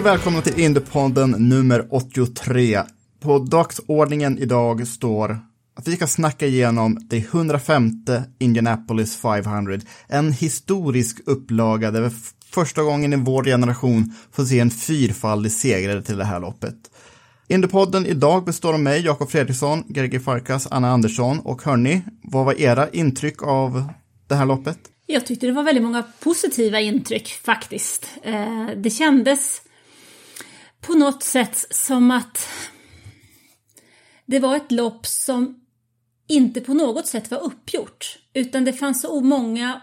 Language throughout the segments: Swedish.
och välkomna till Indiepodden nummer 83. På dagsordningen idag står att vi ska snacka igenom det 105 Indianapolis 500. En historisk upplaga där vi första gången i vår generation får se en fyrfaldig segrare till det här loppet. Indiepodden idag består av mig, Jakob Fredriksson, Greger Farkas, Anna Andersson och hörni, vad var era intryck av det här loppet? Jag tyckte det var väldigt många positiva intryck faktiskt. Eh, det kändes på något sätt som att det var ett lopp som inte på något sätt var uppgjort. Utan det fanns så många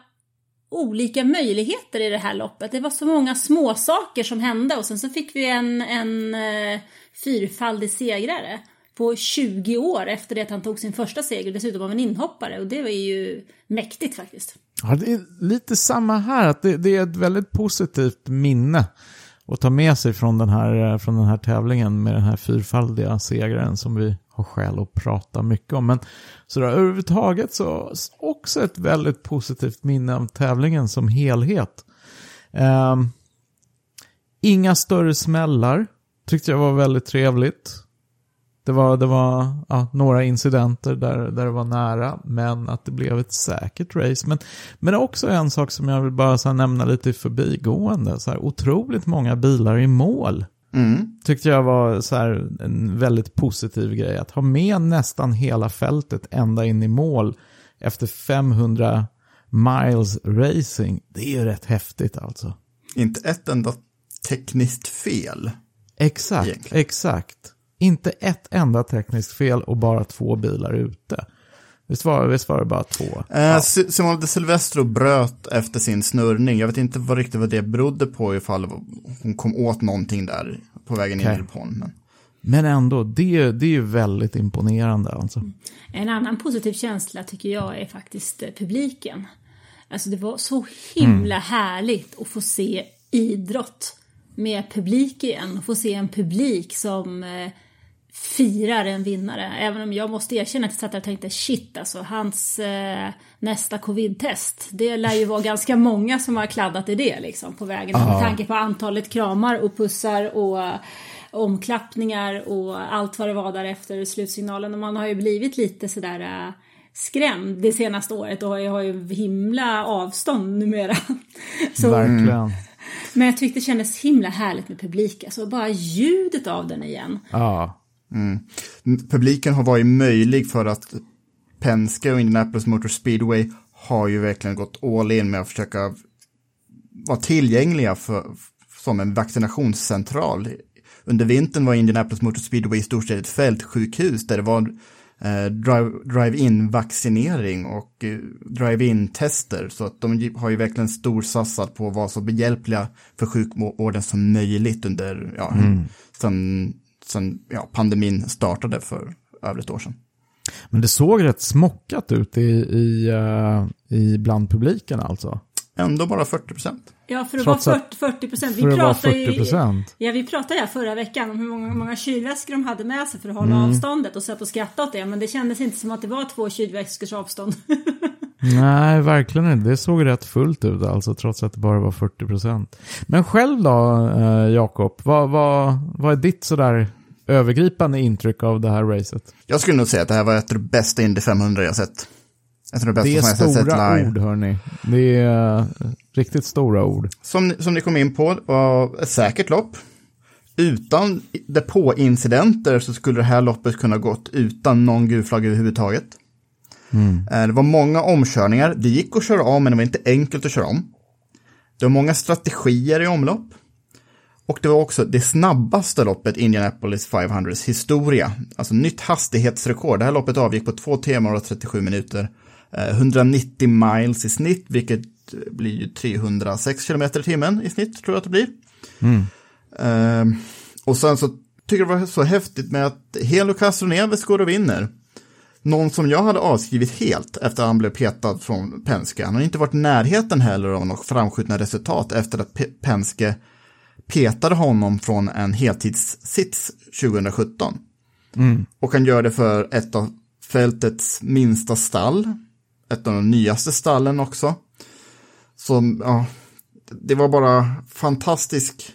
olika möjligheter i det här loppet. Det var så många små saker som hände och sen så fick vi en, en eh, fyrfaldig segrare på 20 år efter det att han tog sin första seger, dessutom av en inhoppare. Och det var ju mäktigt faktiskt. Ja, det är lite samma här, att det, det är ett väldigt positivt minne att ta med sig från den, här, eh, från den här tävlingen med den här fyrfaldiga segraren som vi har skäl att prata mycket om. Men sådär, överhuvudtaget så också ett väldigt positivt minne av tävlingen som helhet. Eh, inga större smällar, tyckte jag var väldigt trevligt. Det var, det var ja, några incidenter där, där det var nära, men att det blev ett säkert race. Men, men också en sak som jag vill bara så nämna lite i förbigående. Så här, otroligt många bilar i mål. Tyckte jag var så här, en väldigt positiv grej. Att ha med nästan hela fältet ända in i mål efter 500 miles racing. Det är ju rätt häftigt alltså. Inte ett enda tekniskt fel. Exakt, Egentligen. exakt. Inte ett enda tekniskt fel och bara två bilar ute. Visst var, visst var det bara två? Eh, Si- Simone de Silvestro bröt efter sin snurrning. Jag vet inte vad riktigt vad det berodde på ifall hon kom åt någonting där på vägen in Okej. i depån. Men... Men ändå, det, är- det är ju väldigt imponerande alltså. En annan positiv känsla tycker jag är faktiskt eh, publiken. Alltså det var så himla härligt att få se idrott med publik igen. Få se en publik som eh, firar en vinnare. Även om jag måste erkänna att jag satt där och tänkte shit alltså, hans eh, nästa covid-test. Det lär ju vara ganska många som har kladdat i det liksom på vägen. Med tanke på antalet kramar och pussar och omklappningar och allt vad det var där efter slutsignalen. Och man har ju blivit lite sådär äh, skrämd det senaste året och jag har ju himla avstånd numera. Så, Verkligen. men jag tyckte det kändes himla härligt med publik. Alltså bara ljudet av den igen. Ja. Publiken har varit möjlig för att Penske och Indianapolis Motor Speedway har ju verkligen gått all in med att försöka vara tillgängliga för, som en vaccinationscentral. Under vintern var Indianapolis Motor Speedway i stort sett ett fältsjukhus där det var eh, drive- drive-in vaccinering och eh, drive-in tester. Så att de har ju verkligen storsatsat på att vara så behjälpliga för sjukvården som möjligt under, ja, sen, sen ja, pandemin startade för över ett år sedan. Men det såg rätt smockat ut i, i, eh, i bland publiken alltså. ändå bara 40 procent. Ja, för att Trots vara att- 40 procent. vara 40%. Ja, vi pratade här förra veckan om hur många, många kylväskor de hade med sig för att hålla Mm. avståndet och satt och skrattade åt det. Men det kändes inte som att det var två kylväskors avstånd. Nej, verkligen inte. Det såg rätt fullt ut alltså, trots att det bara var 40%. Men själv då, eh, Jakob, vad, vad, vad är ditt sådär övergripande intryck av det här racet? Jag skulle nog säga att det här var ett av de bästa Indy 500 jag sett. Ett av de bästa Det är som jag sett stora live. ord, hörni. Det är eh, riktigt stora ord. Som, som ni kom in på, var ett säkert lopp. Utan depåincidenter så skulle det här loppet kunna gått utan någon gulflagg överhuvudtaget. Eh, Det var många omkörningar. Det gick att köra om, men det var inte enkelt att köra om. Det var många strategier i omlopp. Och det var också det snabbaste loppet i Indianapolis 500s historia. Alltså nytt hastighetsrekord. Det här loppet avgick på 2 timmar och 37 minuter. Eh, 190 miles i snitt, vilket blir ju 306 kilometer i timmen i snitt, tror jag att det blir. Eh, och sen så tycker jag det var så häftigt med att Helo Castroneves går och vinner. Någon som jag hade avskrivit helt efter att han blev petad från Penske. Han har inte varit i närheten heller av något framskjutna resultat efter att Pe- Penske petade honom från en heltidssits 2017. Och han gör det för ett av fältets minsta stall. Ett av de nyaste stallen också. Så ja, det var bara fantastisk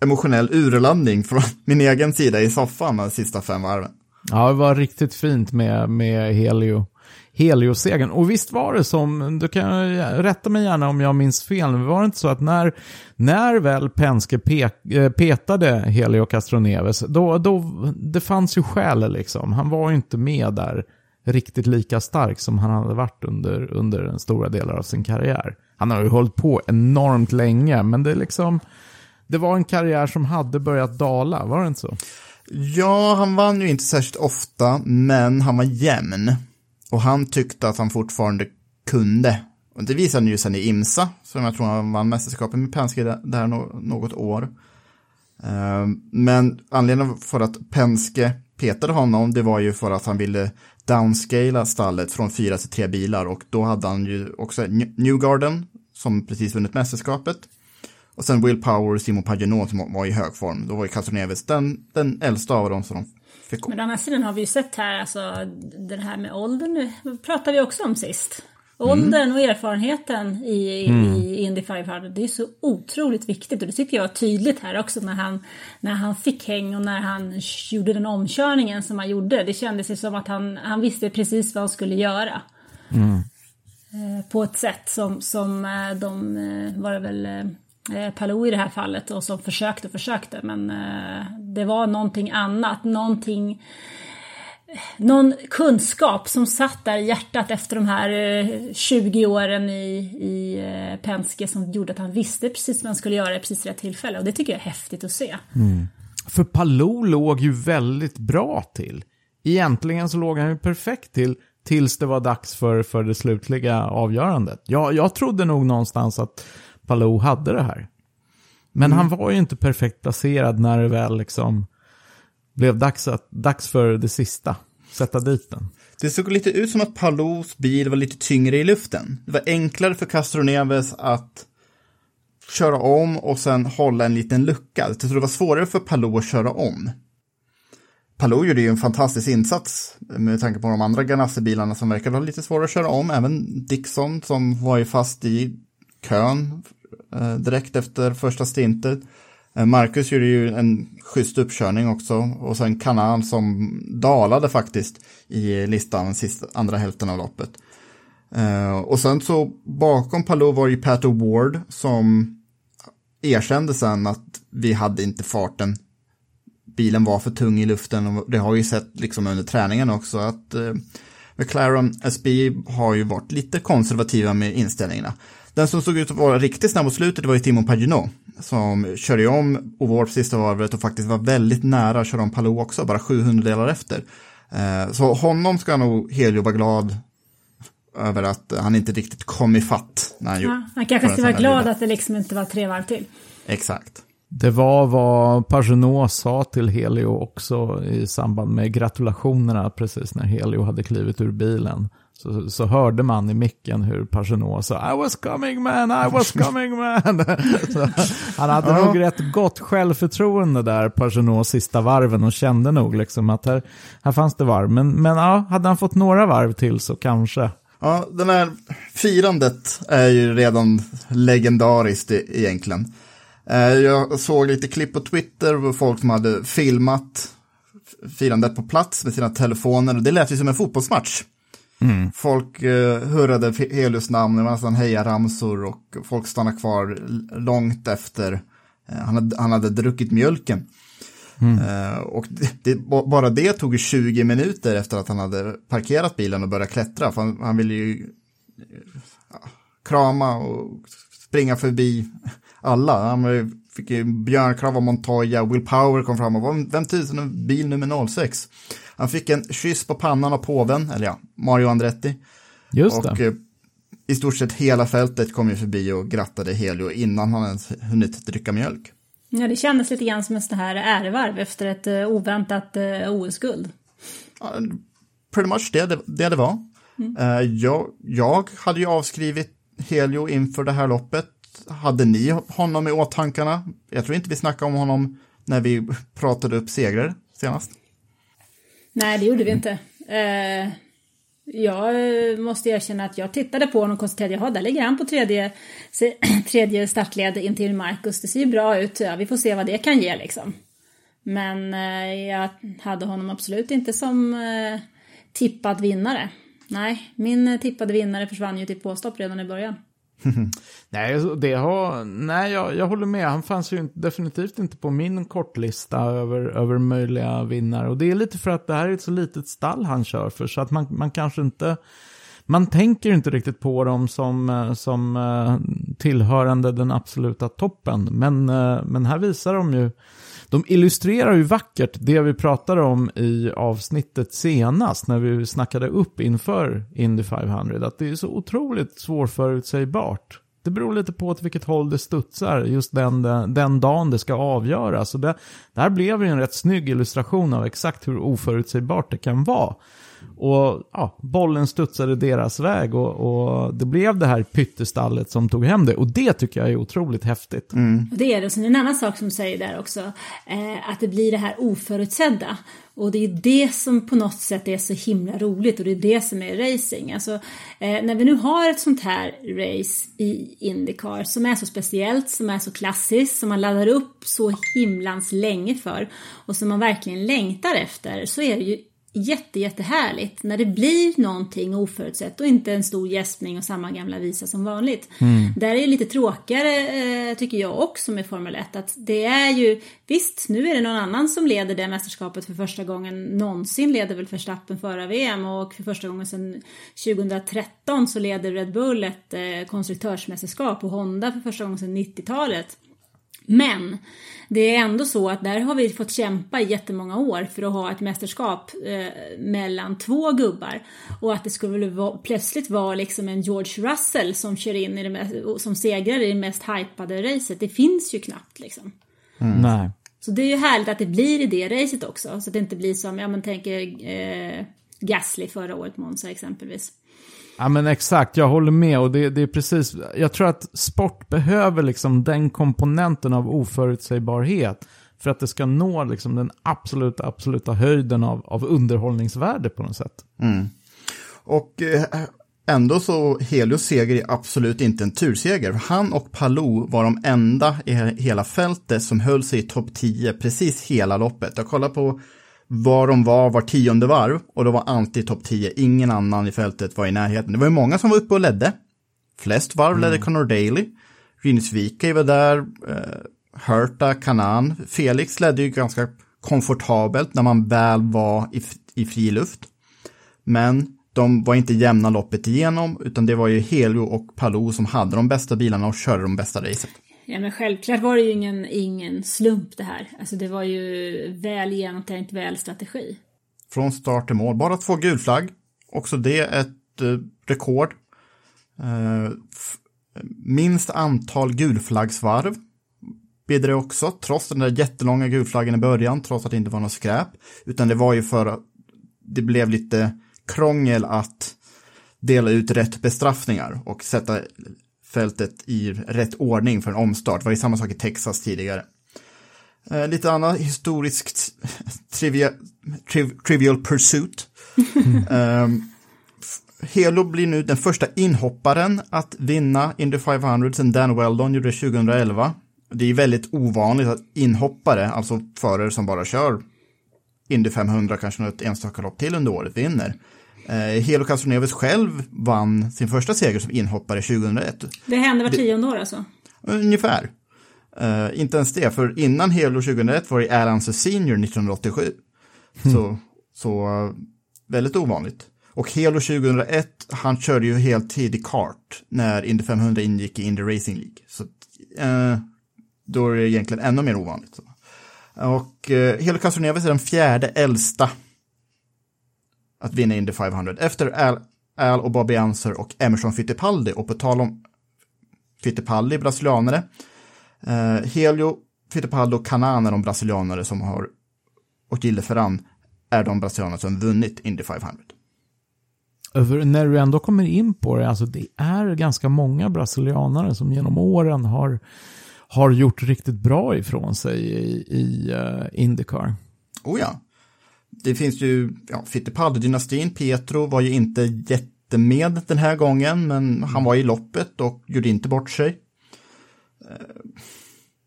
emotionell urladdning från min egen sida i soffan de sista fem varven. Ja, det var riktigt fint med, med Helio. Helios segern. Och visst var det som, du kan rätta mig gärna om jag minns fel, men var det inte så att när, när väl Penske pe, eh, petade Helio Castroneves, då, då, det fanns ju skäl liksom. Han var ju inte med där riktigt lika stark som han hade varit under, under den stora delar av sin karriär. Han har ju hållit på enormt länge, men det är liksom, det var en karriär som hade börjat dala, var det inte så? Ja, han vann ju inte särskilt ofta, men han var jämn. Och han tyckte att han fortfarande kunde. Och det visade han ju sen i IMSA, som jag tror han vann mästerskapet med Penske där, något år. Ehm, men anledningen för att Penske petade honom, det var ju för att han ville downscala stallet från fyra till tre bilar och då hade han ju också Newgarden som precis vunnit mästerskapet. Och sen Will Power och Simon Pagenaud som var i hög form. Då var ju Castroneves den, den äldsta av dem som de fick gå. Men å andra sidan har vi ju sett här, alltså det här med åldern, nu pratade vi också om sist. Åldern och erfarenheten i, i Indy 500, det är så otroligt viktigt och det tycker jag var tydligt här också när han, när han fick häng och när han gjorde den omkörningen som han gjorde. Det kändes ju som att han, han visste precis vad han skulle göra. Eh, På ett sätt som, som eh, de, eh, var det väl Eh, Palou i det här fallet och som försökte och försökte men eh, det var någonting annat, någonting någon kunskap som satt där i hjärtat efter de här eh, 20 åren i, i eh, Penske som gjorde att han visste precis vad han skulle göra i precis rätt tillfälle och det tycker jag är häftigt att se. Mm. För Palou låg ju väldigt bra till. Egentligen så låg han ju perfekt till tills det var dags för, för det slutliga avgörandet. Jag, jag trodde nog någonstans att Palou hade det här. Men han var ju inte perfekt placerad när det väl liksom blev dags, att, dags för det sista. Sätta dit den. Det såg lite ut som att Palous bil var lite tyngre i luften. Det var enklare för Castroneves att köra om och sen hålla en liten lucka. Jag tror det var svårare för Palou att köra om. Palou gjorde ju en fantastisk insats med tanke på de andra Ganassi-bilarna som verkade ha lite svårare att köra om. Även Dixon som var ju fast i kön Eh, direkt efter första stintet. Eh, Marcus gjorde ju en schysst uppkörning också och sen Kanan som dalade faktiskt i listan sista, andra hälften av loppet. Eh, och sen så bakom Palou var ju Pat O'Ward som erkände sen att vi hade inte farten. Bilen var för tung i luften och det har ju sett liksom under träningen också att McLaren SB har ju varit lite konservativa med inställningarna. Den som såg ut att vara riktigt snabb mot slutet var ju Timon Paginot som körde om O'Ward på sista varvet och faktiskt var väldigt nära att köra om Palou också, bara 700 delar efter. Eh, så honom ska nog Helio vara glad över att han inte riktigt kom i fatt. När han, Ja, gjorde- han kanske ska en vara glad lilla- att det liksom inte var tre varv till. Exakt. Det var vad Pagenot sa till Helio också i samband med gratulationerna precis när Helio hade klivit ur bilen. Så, så hörde man i micken hur Pagenot sa I was coming man, I was coming man. så, han hade Ja. nog rätt gott självförtroende där, Pagenot, sista varven och kände nog liksom att här, här fanns det varv. Men, men ja, hade han fått några varv till så kanske. Ja, den här firandet är ju redan legendariskt e- egentligen. Eh, Jag såg lite klipp på Twitter på folk som hade filmat firandet på plats med sina telefoner och det lät ju som en fotbollsmatch. Folk eh, hurrade Helios namn, det var nästan hejaramsor och folk stannade kvar långt efter eh, han hade, han hade druckit mjölken. Eh, och det, det, ba- bara det tog ju 20 minuter efter att han hade parkerat bilen och börjat klättra. För han, han ville ju eh, ja, krama och springa förbi alla. Han fick ju björnkrav av Montoya, Will Power kom fram och var vem tusen är bil nummer 06. Han fick en kyss på pannan av påven, eller ja, Mario Andretti. Just och det. eh, i stort sett hela fältet kom ju förbi och grattade Helio innan han ens hunnit dricka mjölk. Ja, det kändes lite grann som ett sånt här ärevarv efter ett eh, oväntat eh, OS-guld. Ja, pretty much det det, det, det var. Eh, jag, jag hade ju avskrivit Helio inför det här loppet. Hade ni honom i åtankarna? Jag tror inte vi snackade om honom när vi pratade upp segrar senast. Nej, det gjorde vi inte. Eh, jag eh, måste erkänna att jag tittade på honom och konstaterade att där ligger han på tredje, tredje startled in till Marcus. Det ser ju bra ut. Ja, vi får se vad det kan ge liksom. Men eh, jag hade honom absolut inte som eh, tippad vinnare. Nej, min eh, tippade vinnare försvann ju till påstopp redan i början. Nej, det har, nej jag, jag håller med. Han fanns ju definitivt inte på min kortlista över, över möjliga vinnare. Och det är lite för att det här är ett så litet stall han kör för. Så att man, man kanske inte... Man tänker inte riktigt på dem som, eh, som eh, tillhörande den absoluta toppen. Men, eh, men här visar de ju... De illustrerar ju vackert det vi pratade om i avsnittet senast när vi snackade upp inför Indy 500. Att det är så otroligt svårförutsägbart. Det beror lite på åt vilket håll det studsar just den, den dagen det ska avgöras. Så det, det här blev ju en rätt snygg illustration av exakt hur oförutsägbart det kan vara. Och ja, bollen studsade deras väg och, och det blev det här pyttestallet som tog hem det. Och det tycker jag är otroligt häftigt. Och det är det. Och sen en annan sak som säger där också, eh, att det blir det här oförutsedda. Och det är det som på något sätt är så himla roligt och det är det som är racing. Alltså, eh, när vi nu har ett sånt här race i Indycar som är så speciellt, som är så klassiskt, som man laddar upp så himlans länge för och som man verkligen längtar efter, så är det ju jätte, jättehärligt när det blir någonting oförutsett och inte en stor gäspning och samma gamla visa som vanligt. Där är det lite tråkigare eh, tycker jag också med Formel 1 att det är ju visst, nu är det någon annan som leder det mästerskapet för första gången någonsin leder väl Verstappen förra VM och för första gången sedan 2013 så leder Red Bull ett eh, konstruktörsmästerskap och Honda för första gången sedan 90-talet. Men det är ändå så att där har vi fått kämpa i jättemånga år för att ha ett mästerskap eh, mellan två gubbar. Och att det skulle vara, plötsligt vara liksom en George Russell som kör in i det mest, som segrar i det mest hypade racet. Det finns ju knappt liksom. Nej. Så det är ju härligt att det blir i det racet också. Så att det inte blir som, ja men tänker eh, Gasly förra året, Monza exempelvis. Ja men exakt, jag håller med och det, det är precis, jag tror att sport behöver liksom den komponenten av oförutsägbarhet för att det ska nå liksom den absoluta, absoluta höjden av, av underhållningsvärde på något sätt. Mm. Och eh, ändå så Helios seger är absolut inte en turseger. Han och Palou var de enda i hela fältet som höll sig i topp 10 precis hela loppet. Jag kollar på var de var var tionde varv och då var alltid topp 10. Ingen annan i fältet var i närheten. Det var ju många som var uppe och ledde. Flest varv ledde Conor Daly. Rinus Vika var där. Eh, Kanan. Felix ledde ju ganska komfortabelt när man väl var i, i fri luft. Men de var inte jämna loppet igenom, utan det var ju Helio och Palou som hade de bästa bilarna och körde de bästa racet. Ja men självklart var det ju ingen, ingen slump det här. Alltså det var ju väl genomtänkt, väl strategi. Från start till mål, bara två gulflagg. Också det ett eh, rekord. Eh, minst antal gulflaggsvarv blir det också, trots den där jättelånga gulflaggen i början, trots att det inte var något skräp. Utan det var ju för att det blev lite krångel att dela ut rätt bestraffningar och sätta fältet i rätt ordning för en omstart. Det var ju samma sak i Texas tidigare. Eh, lite annat historiskt trivia, triv, trivial pursuit. um, Helo blir nu den första inhopparen att vinna Indy 500 sen Dan Weldon gjorde det 2011. Det är väldigt ovanligt att inhoppare, alltså förare som bara kör Indy 500, kanske något enstaka lopp till under året, vinner. Eh, Helo Castroneves själv vann sin första seger som inhoppare 2001. Det händer var tionde år alltså? Ungefär. Uh, inte ens det, för innan Helo 2001 var det Alan Senior 1987. Mm. Så, så uh, väldigt ovanligt. Och Helo 2001, han körde ju heltid i kart när Indy 500 ingick i Indy Racing League. Så uh, då är det egentligen ännu mer ovanligt. Så. Och uh, Helo Castroneves är den fjärde äldsta att vinna Indy 500 efter Al, Al och Bobby Anser och Emerson Fittipaldi. Och på tal om Fittipaldi, brasilianare, Eh, Helio, Fittipaldi och Canan är de brasilianare som har, och Gille Ferran är de brasilianare som vunnit Indy 500. Över, när du ändå kommer in på det, alltså det är ganska många brasilianare som genom åren har, har gjort riktigt bra ifrån sig i, i uh, Indycar. Oh ja. Det finns ju, ja, Fittipaldi-dynastin, Pietro var ju inte jättemed den här gången, men han var i loppet och gjorde inte bort sig.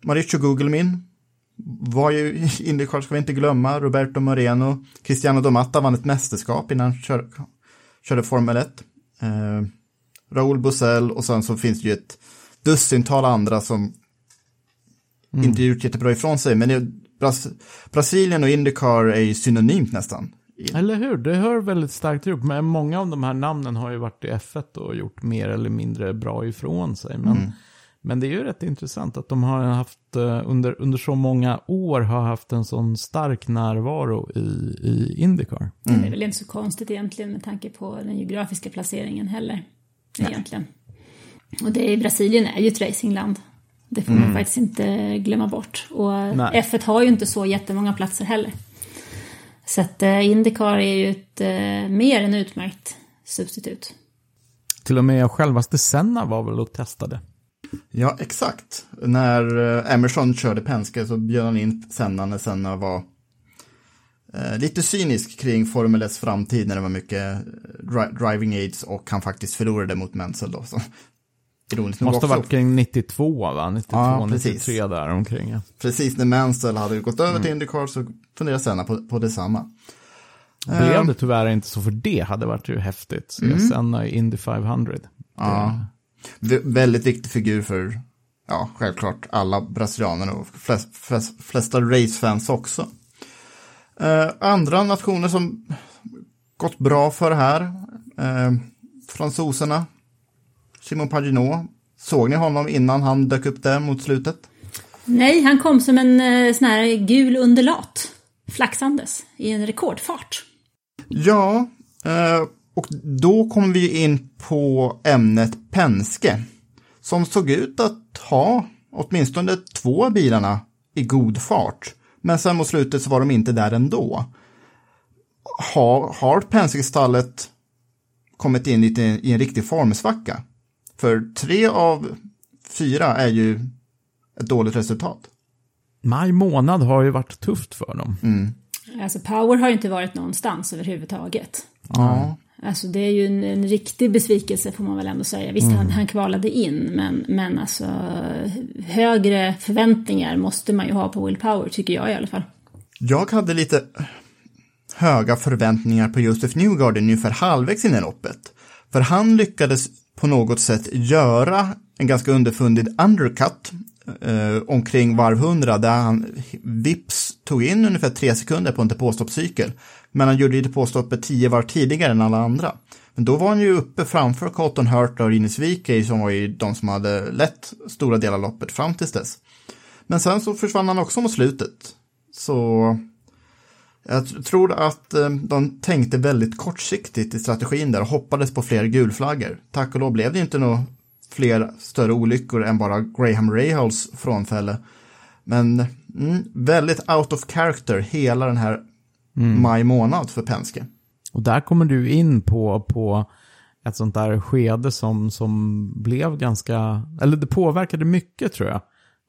Mauricio Gugelmin var ju Indycar, ska vi inte glömma, Roberto Moreno, Cristiano Domata vann ett mästerskap innan han kör, körde Formel 1. Eh, Raúl Bussell och sen så finns det ju ett dussintal andra som mm. inte gjort jättebra ifrån sig, men det, Bras Brasilien och Indycar är ju synonymt nästan. Eller hur, det hör väldigt starkt ihop. Men många av de här namnen har ju varit i F1 och gjort mer eller mindre bra ifrån sig. Men mm. Men det är ju rätt intressant att de har haft eh, under, under så många år har haft en sån stark närvaro i, i Indycar. Mm. Det är väl inte så konstigt egentligen med tanke på den geografiska placeringen heller. Egentligen. Och det i Brasilien är ju ett racingland. Det får man mm. faktiskt inte glömma bort. Och Nej. F1 har ju inte så jättemånga platser heller. Så att uh, Indycar är ju ett uh, mer än utmärkt substitut. Till och med självaste Senna var väl och testade. Ja, exakt. När eh, Emerson körde Penske så bjöd han in Senna när Senna var eh, lite cynisk kring Formel 1 framtid när det var mycket eh, dri driving aids och han faktiskt förlorade mot Menzel då. Så. Ironiskt Måste ha varit kring 92 va? 92, ja, 93 där omkring. Ja. Precis, när Menzel hade gått över mm. till Indycar så funderade Senna på, på detsamma. Blev det tyvärr inte så för det hade varit ju häftigt. Se mm. Senna i Indy 500. Ja. Väldigt viktig figur för, ja, självklart alla brasilianer och flest, flest, flesta racefans också. Eh, andra nationer som gått bra för det här, eh, fransoserna, Simon Paginot. Såg ni honom innan han dök upp där mot slutet? Nej, han kom som en eh, sån här gul undulat, flaxandes i en rekordfart. Ja, eh, och då kom vi in på ämnet Penske, som såg ut att ha åtminstone två av bilarna i god fart. Men sen mot slutet så var de inte där ändå. Har, har Penske-stallet kommit in lite i en riktig formsvacka? För tre av fyra är ju ett dåligt resultat. Maj månad har ju varit tufft för dem. Mm. Alltså Power har ju inte varit någonstans överhuvudtaget. Ja. Alltså det är ju en, en, riktig besvikelse får man väl ändå säga. Visst, mm. han, han kvalade in, men, men alltså högre förväntningar måste man ju ha på Will Power, tycker jag i alla fall. Jag hade lite höga förväntningar på Josef Newgarden ungefär halvvägs in i loppet. För han lyckades på något sätt göra en ganska underfundig undercut eh, omkring varv 100 där han vips tog in ungefär tre sekunder på en depåstoppscykel. Men han gjorde ju depåstoppet tio varv tidigare än alla andra. Men då var han ju uppe framför Cotton Hurt och Rinus Wikey som var ju de som hade lett stora delar av loppet fram tills dess. Men sen så försvann han också mot slutet. Så jag tror att eh, de tänkte väldigt kortsiktigt i strategin där och hoppades på fler gulflaggor. Tack och lov blev det inte några fler större olyckor än bara Graham Rahals frånfälle. Men mm, väldigt out of character hela den här mm. maj månad för Penske. Och där kommer du in på, på ett sånt där skede som, som blev ganska, eller det påverkade mycket tror jag.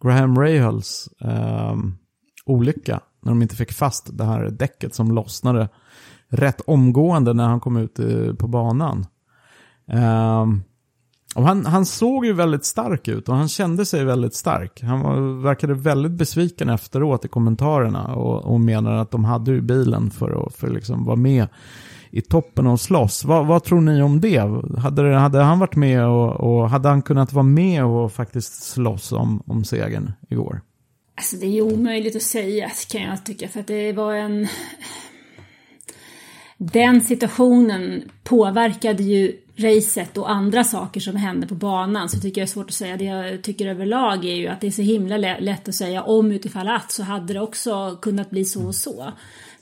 Graham Rahals eh, olycka när de inte fick fast det här däcket som lossnade rätt omgående när han kom ut eh, på banan. Ehm, och han, han såg ju väldigt stark ut och han kände sig väldigt stark. Han var, verkade väldigt besviken efteråt i kommentarerna och, och menade att de hade ju bilen för att för liksom vara med i toppen och slåss. Vad, vad tror ni om det? Hade, hade han varit med och, och, hade han kunnat vara med och faktiskt slåss om, om segern igår? Alltså det är omöjligt att säga kan jag tycka för att det var en... Den situationen påverkade ju racet och andra saker som hände på banan så tycker jag det är svårt att säga. Det jag tycker överlag är ju att det är så himla lätt att säga om utifall att så hade det också kunnat bli så och så.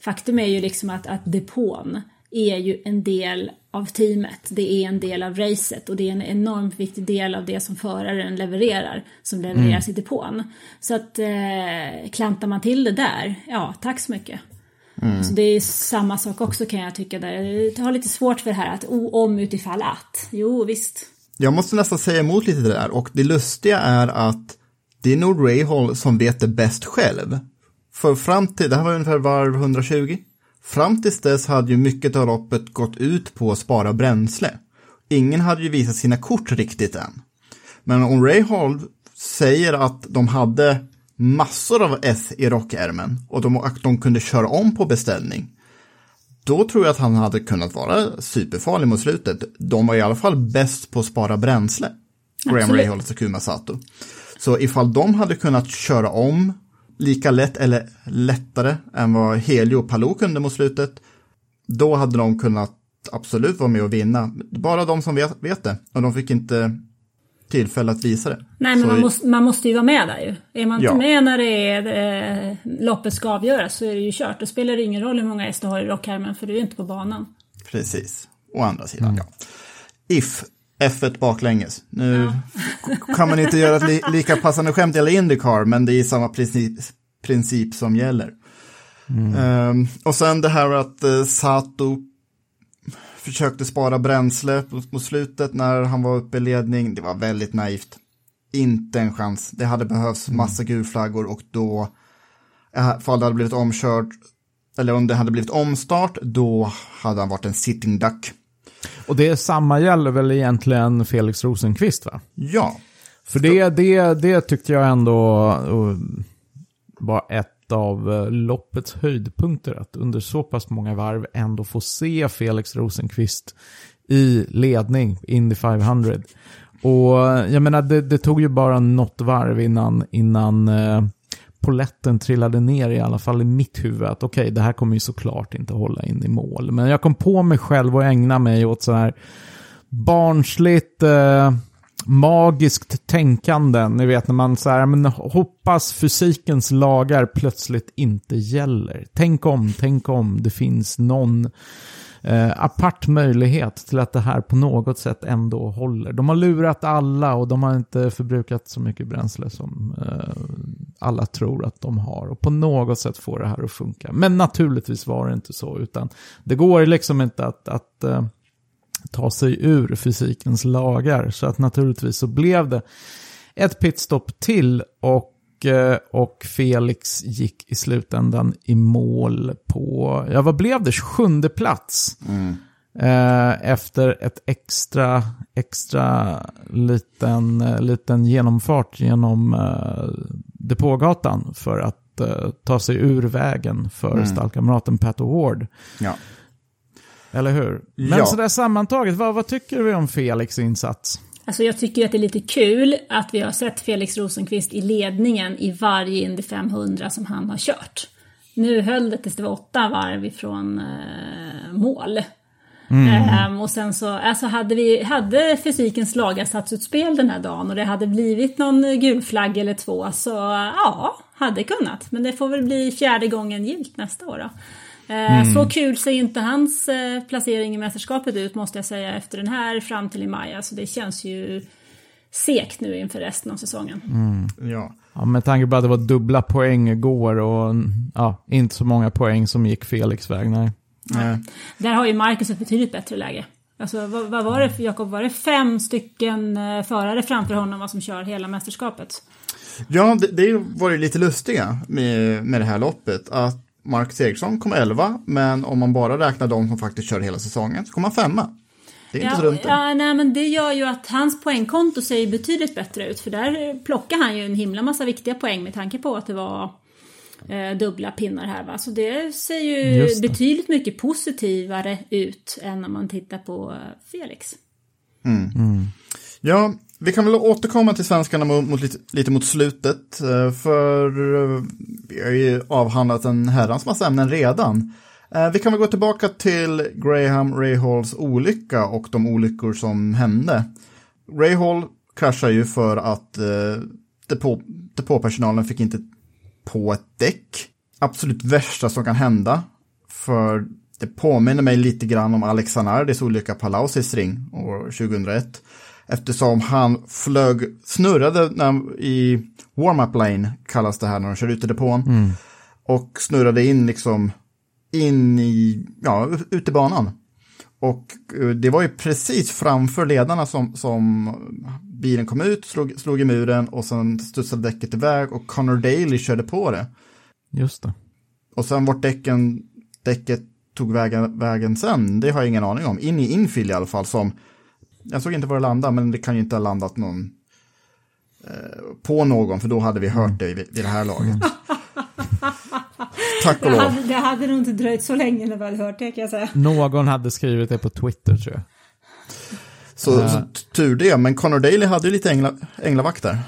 Faktum är ju liksom att, att depån är ju en del av teamet. Det är en del av racet och det är en enormt viktig del av det som föraren levererar som levereras mm. i depån. Så att eh, klantar man till det där, ja tack så mycket. Mm. Så det är samma sak också kan jag tycka där. Jag har lite svårt för det här att om utifall att. Jo visst. Jag måste nästan säga emot lite där och det lustiga är att det är nog Rahal som vet det bäst själv. För fram till, det här var ungefär varv 120. Fram tills dess hade ju mycket av loppet gått ut på att spara bränsle. Ingen hade ju visat sina kort riktigt än. Men om Rahal säger att de hade massor av S i rockärmen och de, att de kunde köra om på beställning. Då tror jag att han hade kunnat vara superfarlig mot slutet. De var i alla fall bäst på att spara bränsle. Graham Rahal och Takuma Sato. Så ifall de hade kunnat köra om lika lätt eller lättare än vad Helio och Palou kunde mot slutet, då hade de kunnat absolut vara med och vinna. Bara de som vet, vet det. Och de fick inte tillfälle att visa det. Nej, men så man måste, man måste ju vara med där ju. Är man ja. inte med när det är, eh, loppet ska avgöras så är det ju kört. Då spelar det ingen roll hur många hästar du har i rockhärmen för du är inte på banan. Precis. Å andra sidan, mm. ja. If F1 baklänges. Nu ja. kan man inte göra ett li lika passande skämt i Indycar, men det är samma princip, princip som gäller. Mm. Um, och sen det här att uh, Sato försökte spara bränsle mot slutet när han var uppe i ledning. Det var väldigt naivt. Inte en chans. Det hade behövts mm. massa gulflaggor och då, ifall det hade blivit omkörd, eller om det hade blivit omstart, då hade han varit en sitting duck. Och det samma gäller väl egentligen Felix Rosenqvist va? Ja. För det, det, det tyckte jag ändå uh, var ett av uh, loppets höjdpunkter. Att under så pass många varv ändå få se Felix Rosenqvist i ledning, Indy 500. Och jag menar, det, det, tog ju bara något varv innan, innan poletten trillade ner i alla fall i mitt huvud att okej, okay, det här kommer ju såklart inte hålla in i mål. Men jag kom på mig själv och ägna mig åt så här barnsligt, eh, magiskt tänkande. Ni vet när man så här, men hoppas fysikens lagar plötsligt inte gäller. Tänk om, tänk om det finns någon eh, apart möjlighet till att det här på något sätt ändå håller. De har lurat alla och de har inte förbrukat så mycket bränsle som eh, alla tror att de har. Och på något sätt får det här att funka. Men naturligtvis var det inte så, utan det går liksom inte att, att eh, ta sig ur fysikens lagar. Så att naturligtvis så blev det ett pitstop till och och Felix gick i slutändan i mål på, ja vad blev det, sjunde plats. Mm. Efter ett extra, extra liten, liten genomfart genom depågatan för att ta sig ur vägen för mm. stallkamraten Pat Ward. Ja. Eller hur? Men ja. sådär sammantaget, vad, vad tycker vi om Felix insats? Alltså jag tycker att det är lite kul att vi har sett Felix Rosenqvist i ledningen i varje Indy 500 som han har kört. Nu höll det tills det var åtta varv ifrån eh, mål. Mm. Um, och sen så, alltså hade, vi, hade fysikens lagar satts ut spel den här dagen och det hade blivit någon gul flagg eller två så ja, hade kunnat. Men det får väl bli fjärde gången gilt nästa år då. Eh, mm. Så kul ser inte hans eh, placering i mästerskapet ut måste jag säga efter den här fram till i maj. Alltså det känns ju segt nu inför resten av säsongen. Mm. Ja. ja. Med tanke på att det var dubbla poäng igår och ja, inte så många poäng som gick Felix väg. Nej. Ja. Där har ju Marcus ett betydligt bättre läge. Alltså vad, vad var det för Jakob? Var det fem stycken eh, förare framför honom som kör hela mästerskapet? Ja, det, det var ju lite lustiga med, med det här loppet. Att Marcus Eriksson kom 11, men om man bara räknar de som faktiskt kör hela säsongen så kom han femma. Det är inte så dumt. ja, nej, men det gör ju att hans poängkonto ser betydligt bättre ut. För där plockar han ju en himla massa viktiga poäng med tanke på att det var eh, dubbla pinnar här. Va? Så det ser ju det. betydligt mycket positivare ut än när man tittar på eh, Felix. Ja, vi kan väl återkomma till svenskarna mot, mot lite, lite mot slutet. Eh, för eh, vi har ju avhandlat en herrans massa ämnen redan. Eh, vi kan väl gå tillbaka till Graham Rayhalls olycka och de olyckor som hände. Rahal kraschade ju för att eh, depå, depåpersonalen fick inte på ett däck. Absolut värsta som kan hända. För det påminner mig lite grann om Alexanardis olycka på Lausis ring år 2001. Eftersom han flög, snurrade när, i warm-up lane, kallas det här när de kör ut i depån. Och snurrade in liksom in i, ja, ut i banan. Och eh, det var ju precis framför ledarna som, som bilen kom ut, slog, slog i muren och sen studsade däcket iväg och Connor Daly körde på det. Just det. Och sen vart däcken, däcket tog vägen, vägen sen, det har jag ingen aning om. In i infill i alla fall som, jag såg inte var det landade, men det kan ju inte ha landat någon eh, på någon, för då hade vi hört det vid, vid det här laget. Tack och Det lov. hade, det hade nog inte dröjt så länge när vi hade hört det kan jag säga. Någon hade skrivit det på Twitter tror jag. Så, så tur det, men Connor Daly hade ju lite ängla, änglavakt där.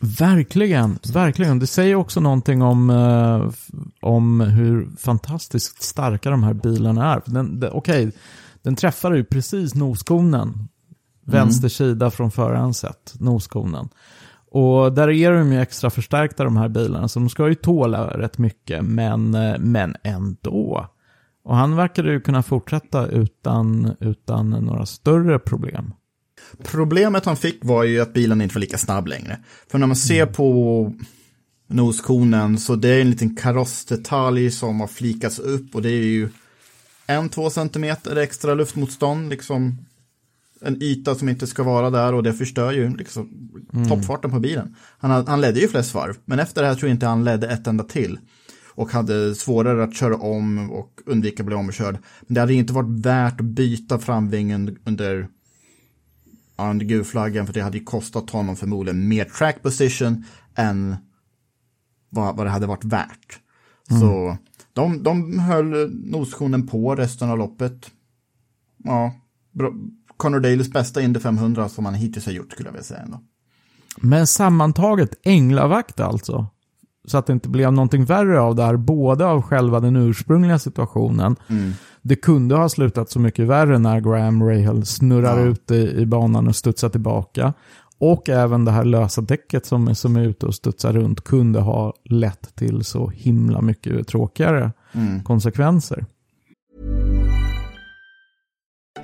Verkligen, verkligen. Det säger också någonting om, eh, om hur fantastiskt starka de här bilarna är. För Den, den, Okej, den träffade ju precis noskonen. Vänster sida från förarens sätt, noskonen. Och där är de ju extra förstärkta de här bilarna, så de ska ju tåla rätt mycket, men, eh, men ändå. Och han verkade ju kunna fortsätta utan, utan några större problem. Problemet han fick var ju att bilen inte var lika snabb längre. För när man ser på noskonen så det är en liten karossdetalj som har flikats upp och det är ju en, två centimeter extra luftmotstånd, liksom en yta som inte ska vara där och det förstör ju liksom toppfarten på bilen. Han, han ledde ju flest varv, men efter det här tror jag inte han ledde ett enda till. Och hade svårare att köra om och undvika att bli omkörd. Men det hade inte varit värt att byta framvingen under under gulflaggan för det hade ju kostat honom förmodligen mer track position än vad, vad det hade varit värt. Så de, de höll noskonen på resten av loppet. Ja, bra. Conor Dalys bästa Indy 500 som han hittills har gjort skulle jag vilja säga ändå. Men sammantaget änglavakt alltså. Så att det inte blev någonting värre av det här, både av själva den ursprungliga situationen. Det kunde ha slutat så mycket värre när Graham Rahal snurrar Ja. ut i, i banan och studsar tillbaka. Och även det här lösa däcket som, som är ute och studsar runt kunde ha lett till så himla mycket tråkigare konsekvenser.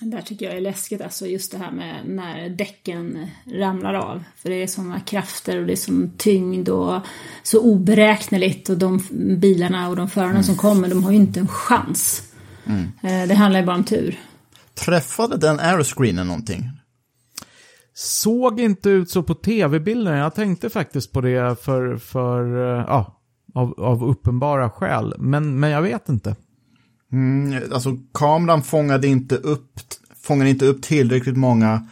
Där tycker jag är läskigt, alltså just det här med när däcken ramlar av. För det är sådana krafter och det är sån tyngd och så oberäkneligt. Och de bilarna och de förarna som kommer, de har ju inte en chans. Eh, Det handlar ju bara om tur. Träffade den aeroscreenen någonting? Såg inte ut så på tv-bilden. Jag tänkte faktiskt på det för, för eh, ja, av, av uppenbara skäl. Men, men jag vet inte. Mm, alltså kameran fångade inte upp, fångade inte upp tillräckligt många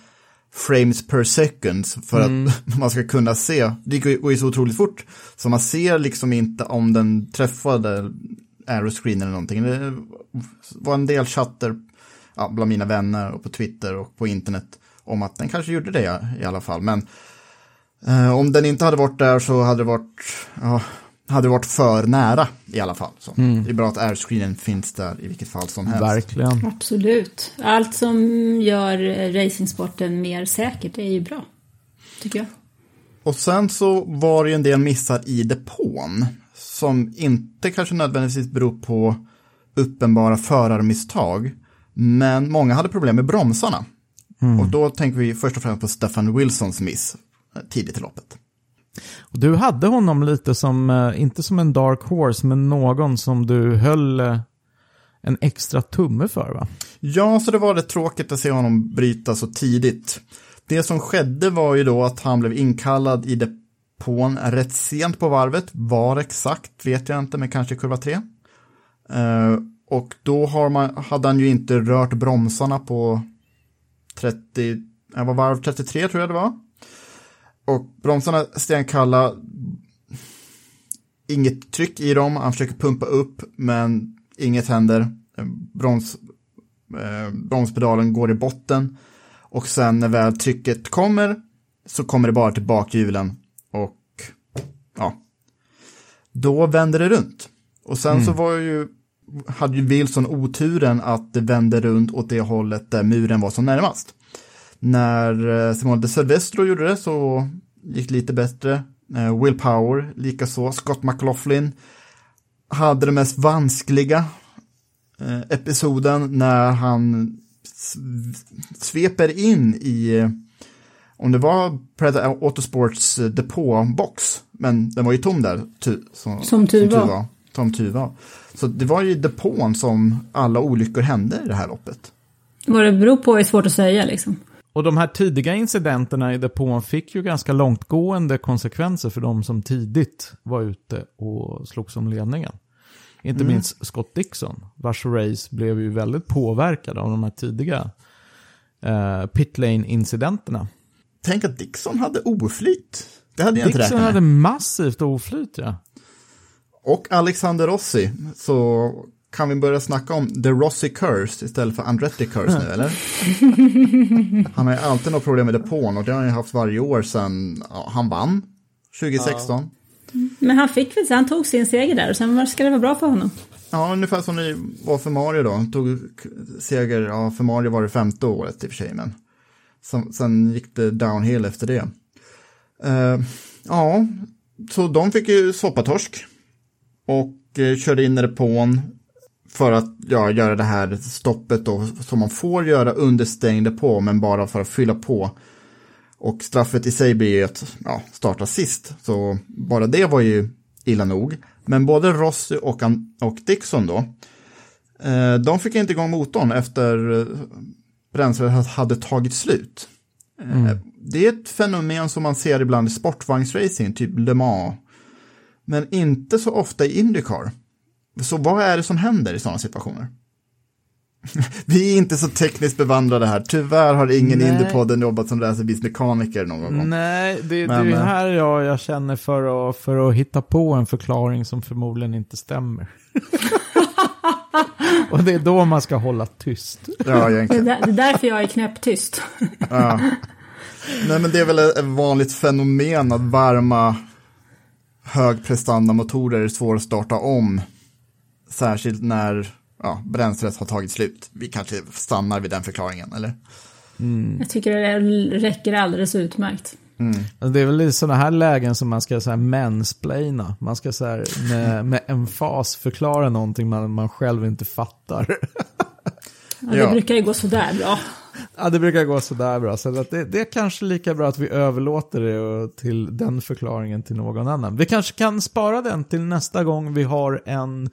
frames per second för att man ska kunna se. Det går ju så otroligt fort. Så man ser liksom inte om den träffade aeroscreen eller någonting. Det var en del chatter ja, bland mina vänner och på Twitter och på internet om att den kanske gjorde det i alla fall. Men eh, om den inte hade varit där så hade det varit, ja, hade det varit för nära i alla fall. Så Det är bra att airscreenen finns där i vilket fall som helst. Verkligen. Absolut. Allt som gör eh, racingsporten mer säkert är ju bra. Tycker jag. Och sen så var det ju en del missar i depån som inte kanske nödvändigtvis beror på uppenbara förarmisstag. Men många hade problem med bromsarna. Och då tänker vi först och främst på Stefan Wilsons miss eh, tidigt i loppet. Och Du hade honom lite som, eh, inte som en dark horse, men någon som du höll eh, en extra tumme för va? Ja, så det var rätt tråkigt att se honom bryta så tidigt. Det som skedde var ju då att han blev inkallad i depån rätt sent på varvet. Var exakt vet jag inte, men kanske kurva 3. Eh, och då har man, hade han ju inte rört bromsarna på 30, var varv 33 tror jag det var. Och bromsarna stenkalla, inget tryck i dem, han försöker pumpa upp men inget händer. Eh, Broms, eh, bromspedalen går i botten och sen när väl trycket kommer så kommer det bara till bakhjulen och ja, då vänder det runt. Och sen så var ju, hade ju Wilson oturen att det vände runt åt det hållet där muren var som närmast. När eh, Simone de Silvestro gjorde det så gick det lite bättre. Eh, Will Power likaså. Scott McLaughlin hade den mest vanskliga eh, episoden när han sveper in i, om det var Predator Autosports depåbox, men den var ju tom där. Tu, som, Som tur var. Som tur var. Så det var ju depån som alla olyckor hände i det här loppet. Vad det beror på är svårt att säga liksom. Och de här tidiga incidenterna i depån fick ju ganska långtgående konsekvenser för de som tidigt var ute och slogs om ledningen. Inte minst Scott Dixon, vars race blev ju väldigt påverkad av de här tidiga eh, pit lane-incidenterna. Tänk att Dixon hade oflyt. Det hade jag inte Dixon räknat med. hade massivt oflyt ja. Och Alexander Rossi, så kan vi börja snacka om The Rossi Curse istället för Andretti Curse nu, eller? Han har ju alltid något problem med depån och det har han ju haft varje år sedan ja, han vann 2016. Men han fick väl, han tog sin seger där och sen ska det vara bra för honom. Ja, ungefär som det var för Mario då. Han tog seger, ja för Mario var det femte året i och för sig, men sen, sen gick det downhill efter det. Eh, ja, så de fick ju soppatorsk och eh, körde in i depån för att ja, göra det här stoppet då, som man får göra under stängd depå, men bara för att fylla på. Och straffet i sig blir ju att ja, starta sist, så bara det var ju illa nog. Men både Rossi och, och Dixon då, eh, de fick inte igång motorn efter eh, bränslet hade tagit slut. Eh, Det är ett fenomen som man ser ibland i sportvagnsracing, typ Le Mans. Men inte så ofta i Indycar. Så vad är det som händer i sådana situationer? Vi är inte så tekniskt bevandrade här. Tyvärr har ingen i Nej. Indypodden jobbat som racerbilsmekaniker någon gång. Nej, det, det Men, är eh, här jag, jag känner för att, för att hitta på en förklaring som förmodligen inte stämmer. och det är då man ska hålla tyst. Ja, Det är, egentligen. det är därför jag är knäpptyst. Nej, men det är väl ett vanligt fenomen att varma högprestandamotorer är svåra att starta om. Särskilt när ja, bränslet har tagit slut. Vi kanske stannar vid den förklaringen, eller? Jag tycker det räcker alldeles utmärkt. Alltså, Det är väl i sådana här lägen som man ska så här mansplaina. Man ska så här med, med emfas förklara någonting man, man själv inte fattar. Ja, det Ja. brukar ju gå sådär bra. ja, det brukar gå sådär bra. Så att det, det är kanske lika bra att vi överlåter det till den förklaringen till någon annan. Vi kanske kan spara den till nästa gång vi har en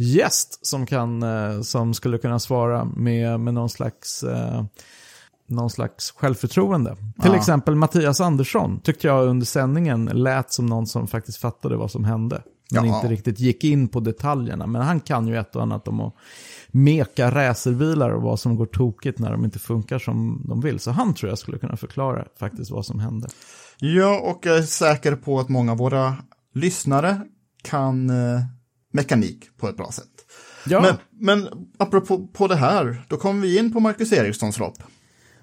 gäst som, kan, eh, som skulle kunna svara med, med någon slags eh, någon slags självförtroende. Till Ja. exempel Mattias Andersson tyckte jag under sändningen lät som någon som faktiskt fattade vad som hände. Men Ja. inte riktigt gick in på detaljerna. Men han kan ju ett och annat om att meka racerbilar och vad som går tokigt när de inte funkar som de vill. Så han tror jag skulle kunna förklara faktiskt vad som hände. Ja, och jag är säker på att många av våra lyssnare kan eh, mekanik på ett bra sätt. Ja, Men, men apropå på det här, då kommer vi in på Marcus Erikssons lopp.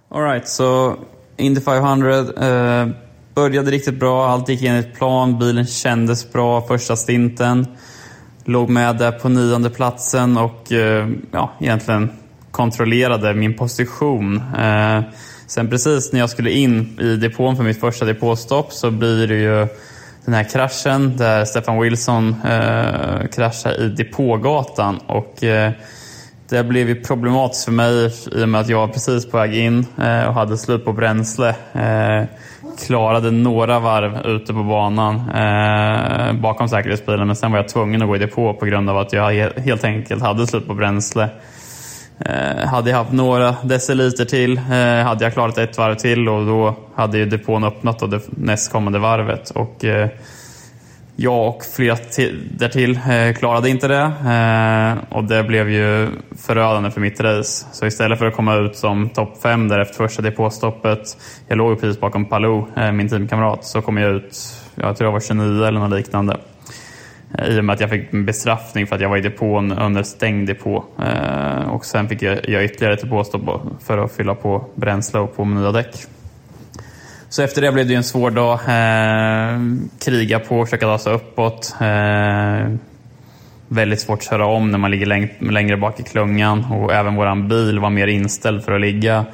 Alright, så Indy 500 eh, började riktigt bra. Allt gick enligt plan. Bilen kändes bra första stinten. Låg med där på nionde platsen och eh, ja, egentligen kontrollerade min position. Eh, sen precis när jag skulle in i depån för mitt första depåstopp så blir det ju den här kraschen där Stefan Wilson eh, kraschar i depågatan. Och, eh, det blev ju problematiskt för mig i och med att jag var precis på väg in eh, och hade slut på bränsle. Eh, klarade några varv ute på banan eh, bakom säkerhetsbilen men sen var jag tvungen att gå i depå på grund av att jag helt enkelt hade slut på bränsle. Eh, hade jag haft några deciliter till eh, hade jag klarat ett varv till och då hade ju depån öppnat och det nästkommande varvet. Och, eh, jag och flera till, därtill eh, klarade inte det eh, och det blev ju förödande för mitt race. Så istället för att komma ut som topp fem där efter första depåstoppet, jag låg ju precis bakom Palou, eh, min teamkamrat, så kom jag ut, jag tror jag var 29 eller något liknande. I och med att jag fick en bestraffning för att jag var i depån under stängd depå. Eh, och sen fick jag jag ytterligare ett depåstopp för att fylla på bränsle och på med nya däck. Så efter det blev det ju en svår dag. Eh, kriga på, försöka ta sig uppåt. Eh, väldigt svårt att köra om när man ligger läng längre bak i klungan. Och även våran bil var mer inställd för att ligga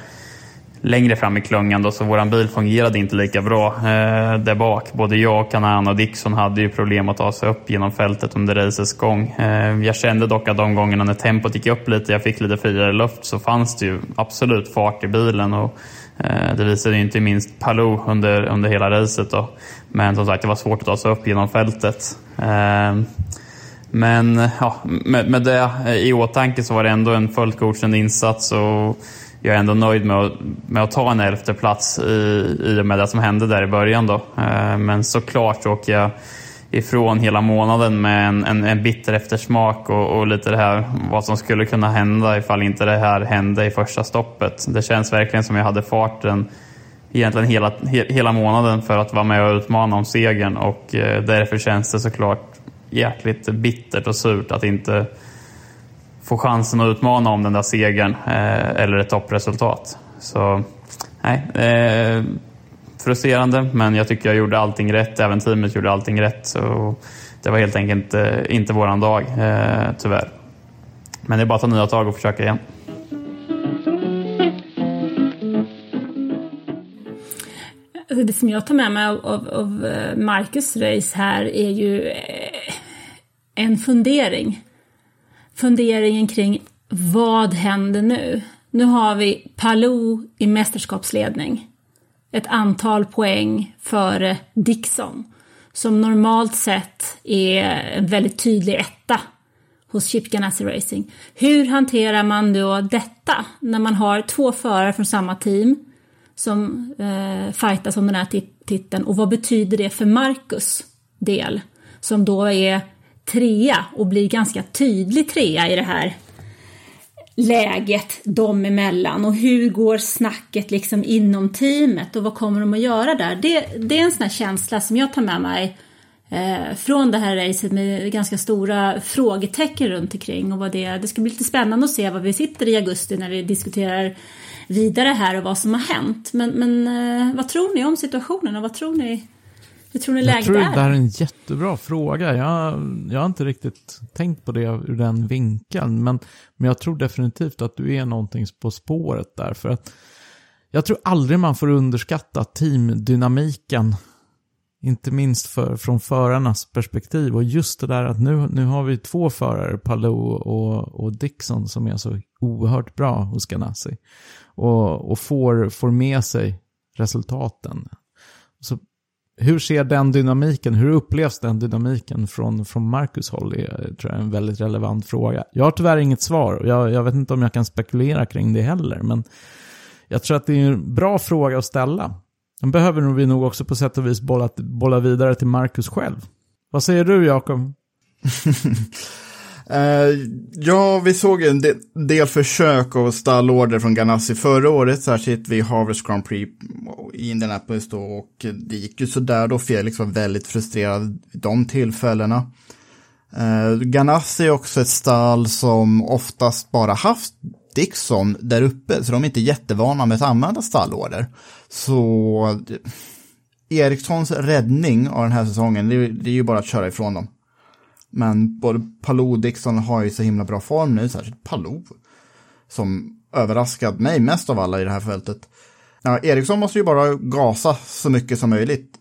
längre fram i klungan. Då, så våran bil fungerade inte lika bra eh, där bak. Både jag, Kanan och Dixon hade ju problem att ta sig upp genom fältet under racets gång. Eh, jag kände dock att de gångerna när tempot gick upp lite, jag fick lite friare luft, så fanns det ju absolut fart i bilen. Och, eh, det visade ju inte minst Palou under, under hela racet. Då. Men som sagt, det var svårt att ta sig upp genom fältet. Eh, men ja, med, med det i åtanke så var det ändå en fullt godkänd insats och jag är ändå nöjd med att, med att ta en elfte plats i, i och med det som hände där i början. Då. Eh, men såklart åker jag ifrån hela månaden med en, en, en bitter eftersmak och, och lite det här vad som skulle kunna hända ifall inte det här hände i första stoppet. Det känns verkligen som jag hade farten egentligen hela, he, hela månaden för att vara med och utmana om segern och eh, därför känns det såklart jäkligt bittert och surt att inte få chansen att utmana om den där segern eh, eller ett toppresultat. Så nej, eh, frustrerande men jag tycker jag gjorde allting rätt. Även teamet gjorde allting rätt. Så det var helt enkelt inte, inte våran dag, eh, tyvärr. Men det är bara att ta nya tag och försöka igen. Alltså, det som jag tar med mig av, av, av eh, Marcus race här är ju eh, en fundering. Funderingen kring vad händer nu? Nu har vi Palou i mästerskapsledning. Ett antal poäng före Dixon. Som normalt sett är en väldigt tydlig etta hos Chip Ganassi Racing. Hur hanterar man då detta när man har två förare från samma team som eh, fightas om den här titeln och vad betyder det för Marcus del som då är trea och blir ganska tydlig trea i det här läget dem emellan och hur går snacket liksom inom teamet och vad kommer de att göra där? Det, det är en sån här känsla som jag tar med mig eh, från det här racet med ganska stora frågetecken runt omkring och vad det, det ska bli lite spännande att se vad vi sitter i augusti när vi diskuterar vidare här och vad som har hänt. Men, men eh, vad tror ni om situationen och vad tror ni, hur tror ni Jag läget tror det är? där är en jättebra fråga. Jag, jag har inte riktigt tänkt på det ur den vinkeln. Men, men jag tror definitivt att du är någonting på spåret där. För att jag tror aldrig man får underskatta teamdynamiken. Inte minst för, från förarnas perspektiv. Och just det där att nu, nu har vi två förare, Palou och, och Dixon, som är så oerhört bra hos Ganassi. Och, och får, får med sig resultaten. Så hur ser den dynamiken, hur upplevs den dynamiken från, från Marcus håll? Det är, tror jag, är en väldigt relevant fråga. Jag har tyvärr inget svar och jag, jag vet inte om jag kan spekulera kring det heller. Men jag tror att det är en bra fråga att ställa. Den behöver vi nog också på sätt och vis bolla, bolla vidare till Marcus själv. Vad säger du Jakob? Uh, ja, vi såg en del, del försök och stallorder från Ganassi förra året, särskilt vid Harvest Grand Prix i Indianapolis då, och det gick ju sådär då. Felix liksom var väldigt frustrerad vid de tillfällena. Uh, Ganassi är också ett stall som oftast bara haft Dixon där uppe, så de är inte jättevana med att använda stallorder. Så eh, Erikssons räddning av den här säsongen, det, det är ju bara att köra ifrån dem. Men både Palou och Dixon har ju så himla bra form nu, särskilt Palou. Som överraskat mig mest av alla i det här fältet. Ja, Eriksson måste ju bara gasa så mycket som möjligt.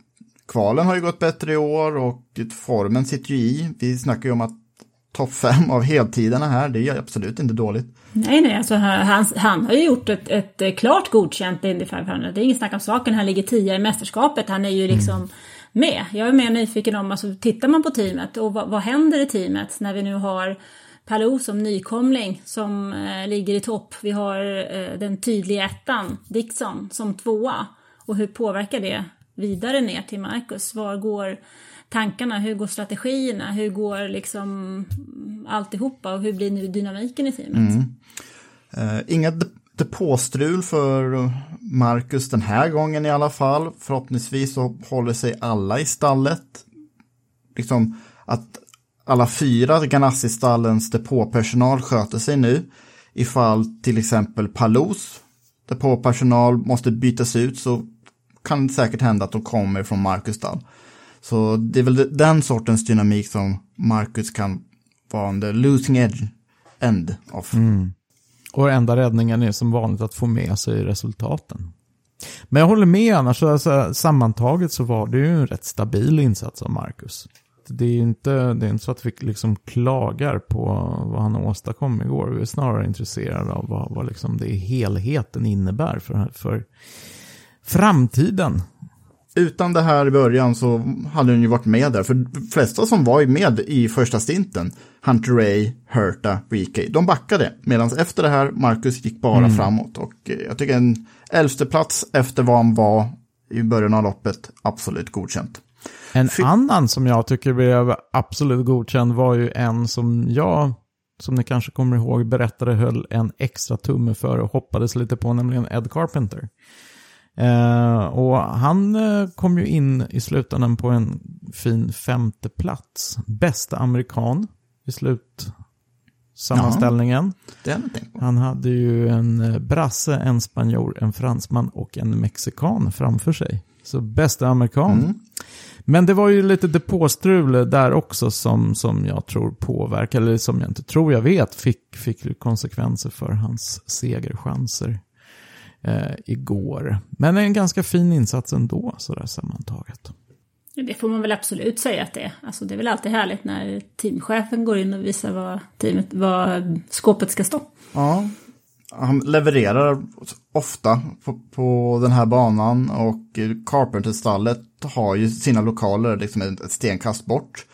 Kvalen har ju gått bättre i år och formen sitter ju i. Vi snackar ju om att topp fem av heltiderna här, det är absolut inte dåligt. Nej, nej, alltså han, han har ju gjort ett, ett klart godkänt Indy 500. Det är inget snack om saken. Han ligger tio i mästerskapet. Han är ju liksom mm med. Jag är mer nyfiken om, alltså tittar man på teamet och vad, vad händer i teamet när vi nu har Palou som nykomling som eh, ligger i topp. Vi har eh, den tydliga ettan, Dixon, som tvåa. Och hur påverkar det vidare ner till Marcus? Var går tankarna? Hur går strategierna? Hur går liksom alltihopa? Och hur blir nu dynamiken i teamet? Mm. Eh, inga depåstrul för Marcus den här gången i alla fall. Förhoppningsvis så håller sig alla i stallet. Liksom att alla fyra Ganassi-stallens depåpersonal sköter sig nu. Ifall till exempel Palos depåpersonal måste bytas ut så kan det säkert hända att de kommer från Marcus stall. Så det är väl den sortens dynamik som Marcus kan vara on the losing edge end of. Mm. Och enda räddningen är som vanligt att få med sig resultaten. Men jag håller med annars, alltså, sammantaget så var det ju en rätt stabil insats av Marcus. Det är inte, det är inte så att vi liksom klagar på vad han åstadkom igår. Vi är snarare intresserade av vad, vad liksom det helheten innebär för, för framtiden utan det här i början så hade den ju varit med där. För de flesta som var med i första stinten, Hunter Ray, Hurta, VK, de backade. Medan efter det här, Marcus gick bara mm. framåt. Och eh, jag tycker en elfte plats efter vad han var i början av loppet, absolut godkänt. En F annan som jag tycker blev absolut godkänd var ju en som jag, som ni kanske kommer ihåg, berättade höll en extra tumme för och hoppades lite på, nämligen Ed Carpenter. Eh, och han eh, kom ju in i slutändan på en fin femte plats. Bästa amerikan i slutsammanställningen. Ja, han hade ju en eh, brasse, en spanjor, en fransman och en mexikan framför sig. Så bästa amerikan. Mm. Men det var ju lite depåstrul där också som, som jag tror påverkar, eller som jag inte tror, jag vet, fick, fick konsekvenser för hans segerchanser eh, igår. Men en ganska fin insats ändå, sådär sammantaget. Det får man väl absolut säga att det är. Alltså det är väl alltid härligt när teamchefen går in och visar vad, teamet, vad skåpet ska stå. Ja, han levererar ofta på, på den här banan och Carpenter-stallet har ju sina lokaler liksom ett stenkast bort.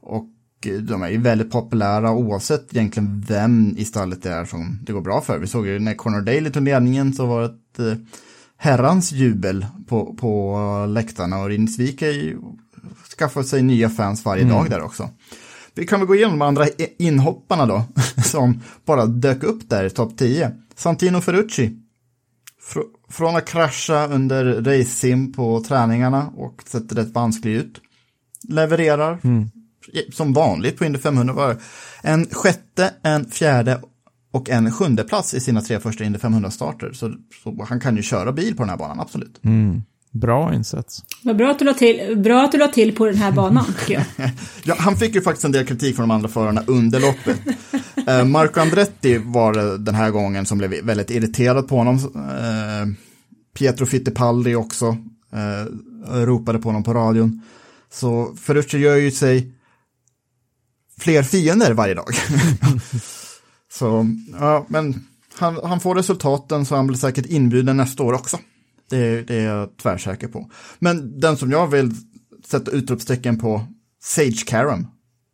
Och de är ju väldigt populära oavsett egentligen vem i stallet det är som det går bra för. Vi såg ju när Conor Daly tog ledningen så var det ett eh, herrans jubel på, på läktarna och Rindsvik har ju skaffat sig nya fans varje mm. dag där också. Vi kan väl gå igenom de andra inhopparna då, som bara dök upp där i topp 10. Santino Ferrucci. Fr från att krascha under race-sim på träningarna och sätter rätt vansklig ut. Levererar, mm som vanligt på Indy 500 var en sjätte, en fjärde och en sjunde plats i sina tre första Indy 500-starter. Så, så, han kan ju köra bil på den här banan, absolut. Mm. Bra insats. Vad bra att du la till, bra att du la till på den här banan, tycker jag. ja, han fick ju faktiskt en del kritik från de andra förarna under loppet. eh, Marco Andretti var den här gången som blev väldigt irriterad på honom. Eh, Pietro Fittipaldi också eh, ropade på honom på radion. Så Ferrucci gör ju sig fler fiender varje dag. så, ja, men han, han, får resultaten så han blir säkert inbjuden nästa år också. Det, det, är jag tvärsäker på. Men den som jag vill sätta utropstecken på, Sage Karam.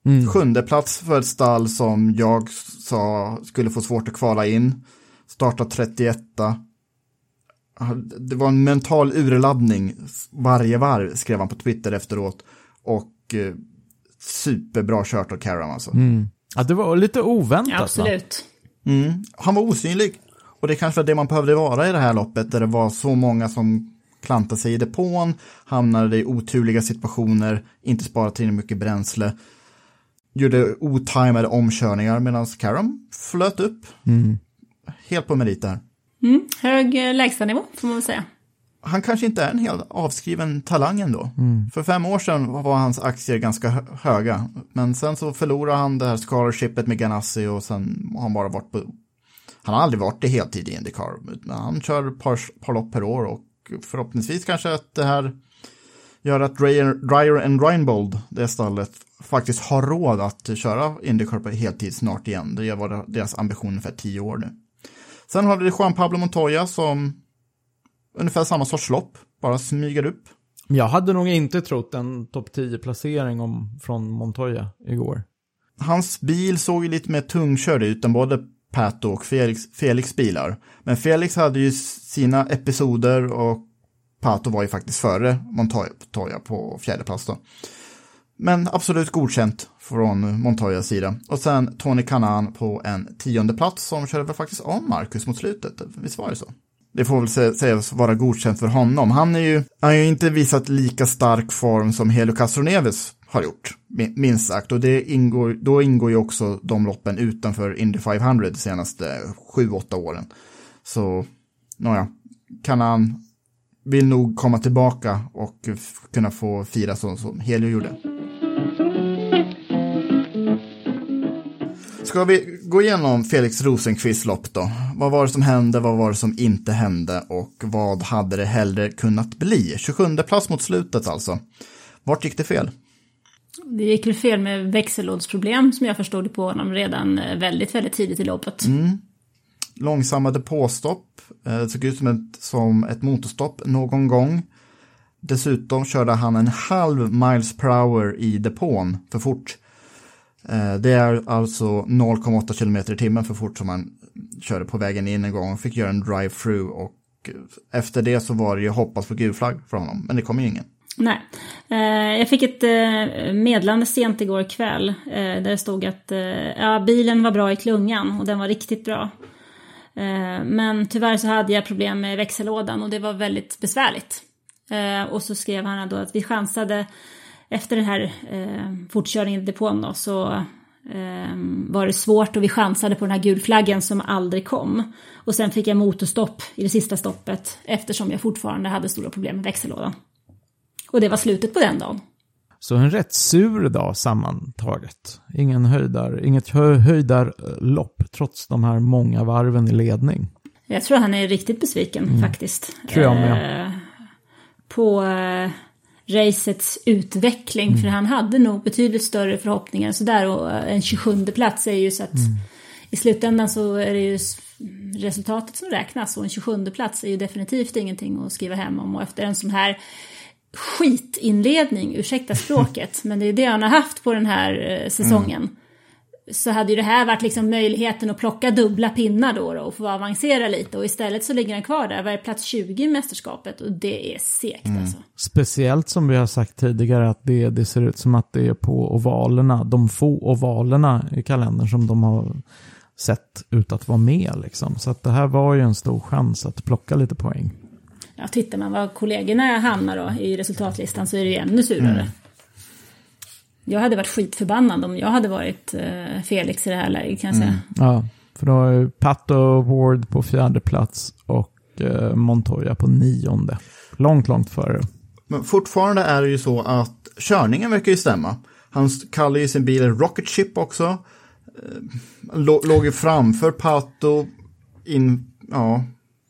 Mm. Sjunde plats för ett stall som jag sa skulle få svårt att kvala in. Starta 31. Det var en mental urladdning varje varv, skrev han på Twitter efteråt. Och eh, superbra kört av Karam alltså. Ja, det var lite oväntat. Ja, absolut. Mm. Han var osynlig. Och det kanske var det man behövde vara i det här loppet, där det var så många som klantade sig i depån, hamnade i oturliga situationer, inte sparade tillräckligt mycket bränsle, gjorde otajmade omkörningar medan Karam flöt upp. Helt på merit där. Mm, hög eh, lägstanivå, får man väl säga. Han kanske inte är en helt avskriven talang ändå. För fem år sedan var hans aktier ganska hö- höga. Men sen så förlorade han det här scholarshipet med Ganassi och sen har han bara varit på... Han har aldrig varit i heltid i Indycar. Men han kör ett par, par lopp per år och förhoppningsvis kanske att det här gör att Dreyer and Reinbold, det stallet, faktiskt har råd att köra Indycar på heltid snart igen. Det var deras ambition för tio år nu. Sen har vi Juan Pablo Montoya som ungefär samma sorts lopp, bara smyger upp. Jag hade nog inte trott en topp 10-placering om, från Montoya igår. Hans bil såg ju lite mer tungkörd ut än både Pato och Felix, Felix bilar. Men Felix hade ju sina episoder och Pato var ju faktiskt före Montoya Montoya på fjärde plats då. Men absolut godkänt från Montoyas sida. Och sen Tony Kanan på en tionde plats som körde väl faktiskt om Marcus mot slutet. Visst var det så? Det får väl sägas vara godkänt för honom. Han är ju, han har ju inte visat lika stark form som Helio Castroneves har gjort, minst sagt. Och det ingår, då ingår ju också de loppen utanför Indy 500 de senaste sju, åtta åren. Så, nåja, kan han vill nog komma tillbaka och kunna få fira så som Helio gjorde. Ska vi gå igenom Felix Rosenqvists lopp då? Vad var det som hände, vad var det som inte hände och vad hade det hellre kunnat bli? 27 plats mot slutet alltså. Vart gick det fel? Det gick väl fel med växellådsproblem som jag förstod på honom redan eh, väldigt, väldigt tidigt i loppet. Långsamma depåstopp, eh, det såg ut som ett, som ett motorstopp någon gång. Dessutom körde han en halv miles per hour i depån för fort. Eh, det är alltså 0,8 km i timmen för fort som man körde på vägen in en gång och fick göra en drive-through och efter det så var det ju hoppas på gul flagg för honom, men det kom ju ingen. Nej. Eh, jag fick ett eh, meddelande sent igår kväll där det stod att ja, bilen var bra i klungan och den var riktigt bra. Men tyvärr så hade jag problem med växellådan och det var väldigt besvärligt. Och så skrev han då att vi chansade efter den här eh, fortkörningen i depån då, så eh, var det svårt och vi chansade på den här gulflaggen som aldrig kom. Och sen fick jag motorstopp i det sista stoppet eftersom jag fortfarande hade stora problem med växellådan. Och det var slutet på den dagen. Så en rätt sur dag sammantaget. Ingen höjdar, inget hö, höjdarlopp trots de här många varven i ledning. Jag tror han är riktigt besviken faktiskt. Tror jag med. Eh, på eh, racets utveckling. För han hade nog betydligt större förhoppningar. Så där och eh, en 27 plats är ju så att i slutändan så är det ju resultatet som räknas. Och en 27 plats är ju definitivt ingenting att skriva hem om. Och efter en sån här skitinledning, ursäkta språket, men det är det han har haft på den här eh, säsongen. Så hade ju det här varit liksom möjligheten att plocka dubbla pinnar då, då och få avancera lite. Och istället så ligger han kvar där, var plats 20 i mästerskapet. Och det är segt alltså. Speciellt som vi har sagt tidigare att det, det ser ut som att det är på ovalerna, de få ovalerna i kalendern som de har sett ut att vara med liksom. Så att det här var ju en stor chans att plocka lite poäng. Ja, tittar man var kollegorna hamnar då i resultatlistan så är det ju ännu surare. Jag hade varit skitförbannad om jag hade varit eh, Felix i det här läget kan jag säga. Ja, för då har ju Pato Ward på fjärde plats och eh, Montoya på nionde. Långt, långt före. Men fortfarande är det ju så att körningen verkar ju stämma. Han kallar ju sin bil Rocket Ship också. Eh, lå- Låg ju framför Pato in, ja,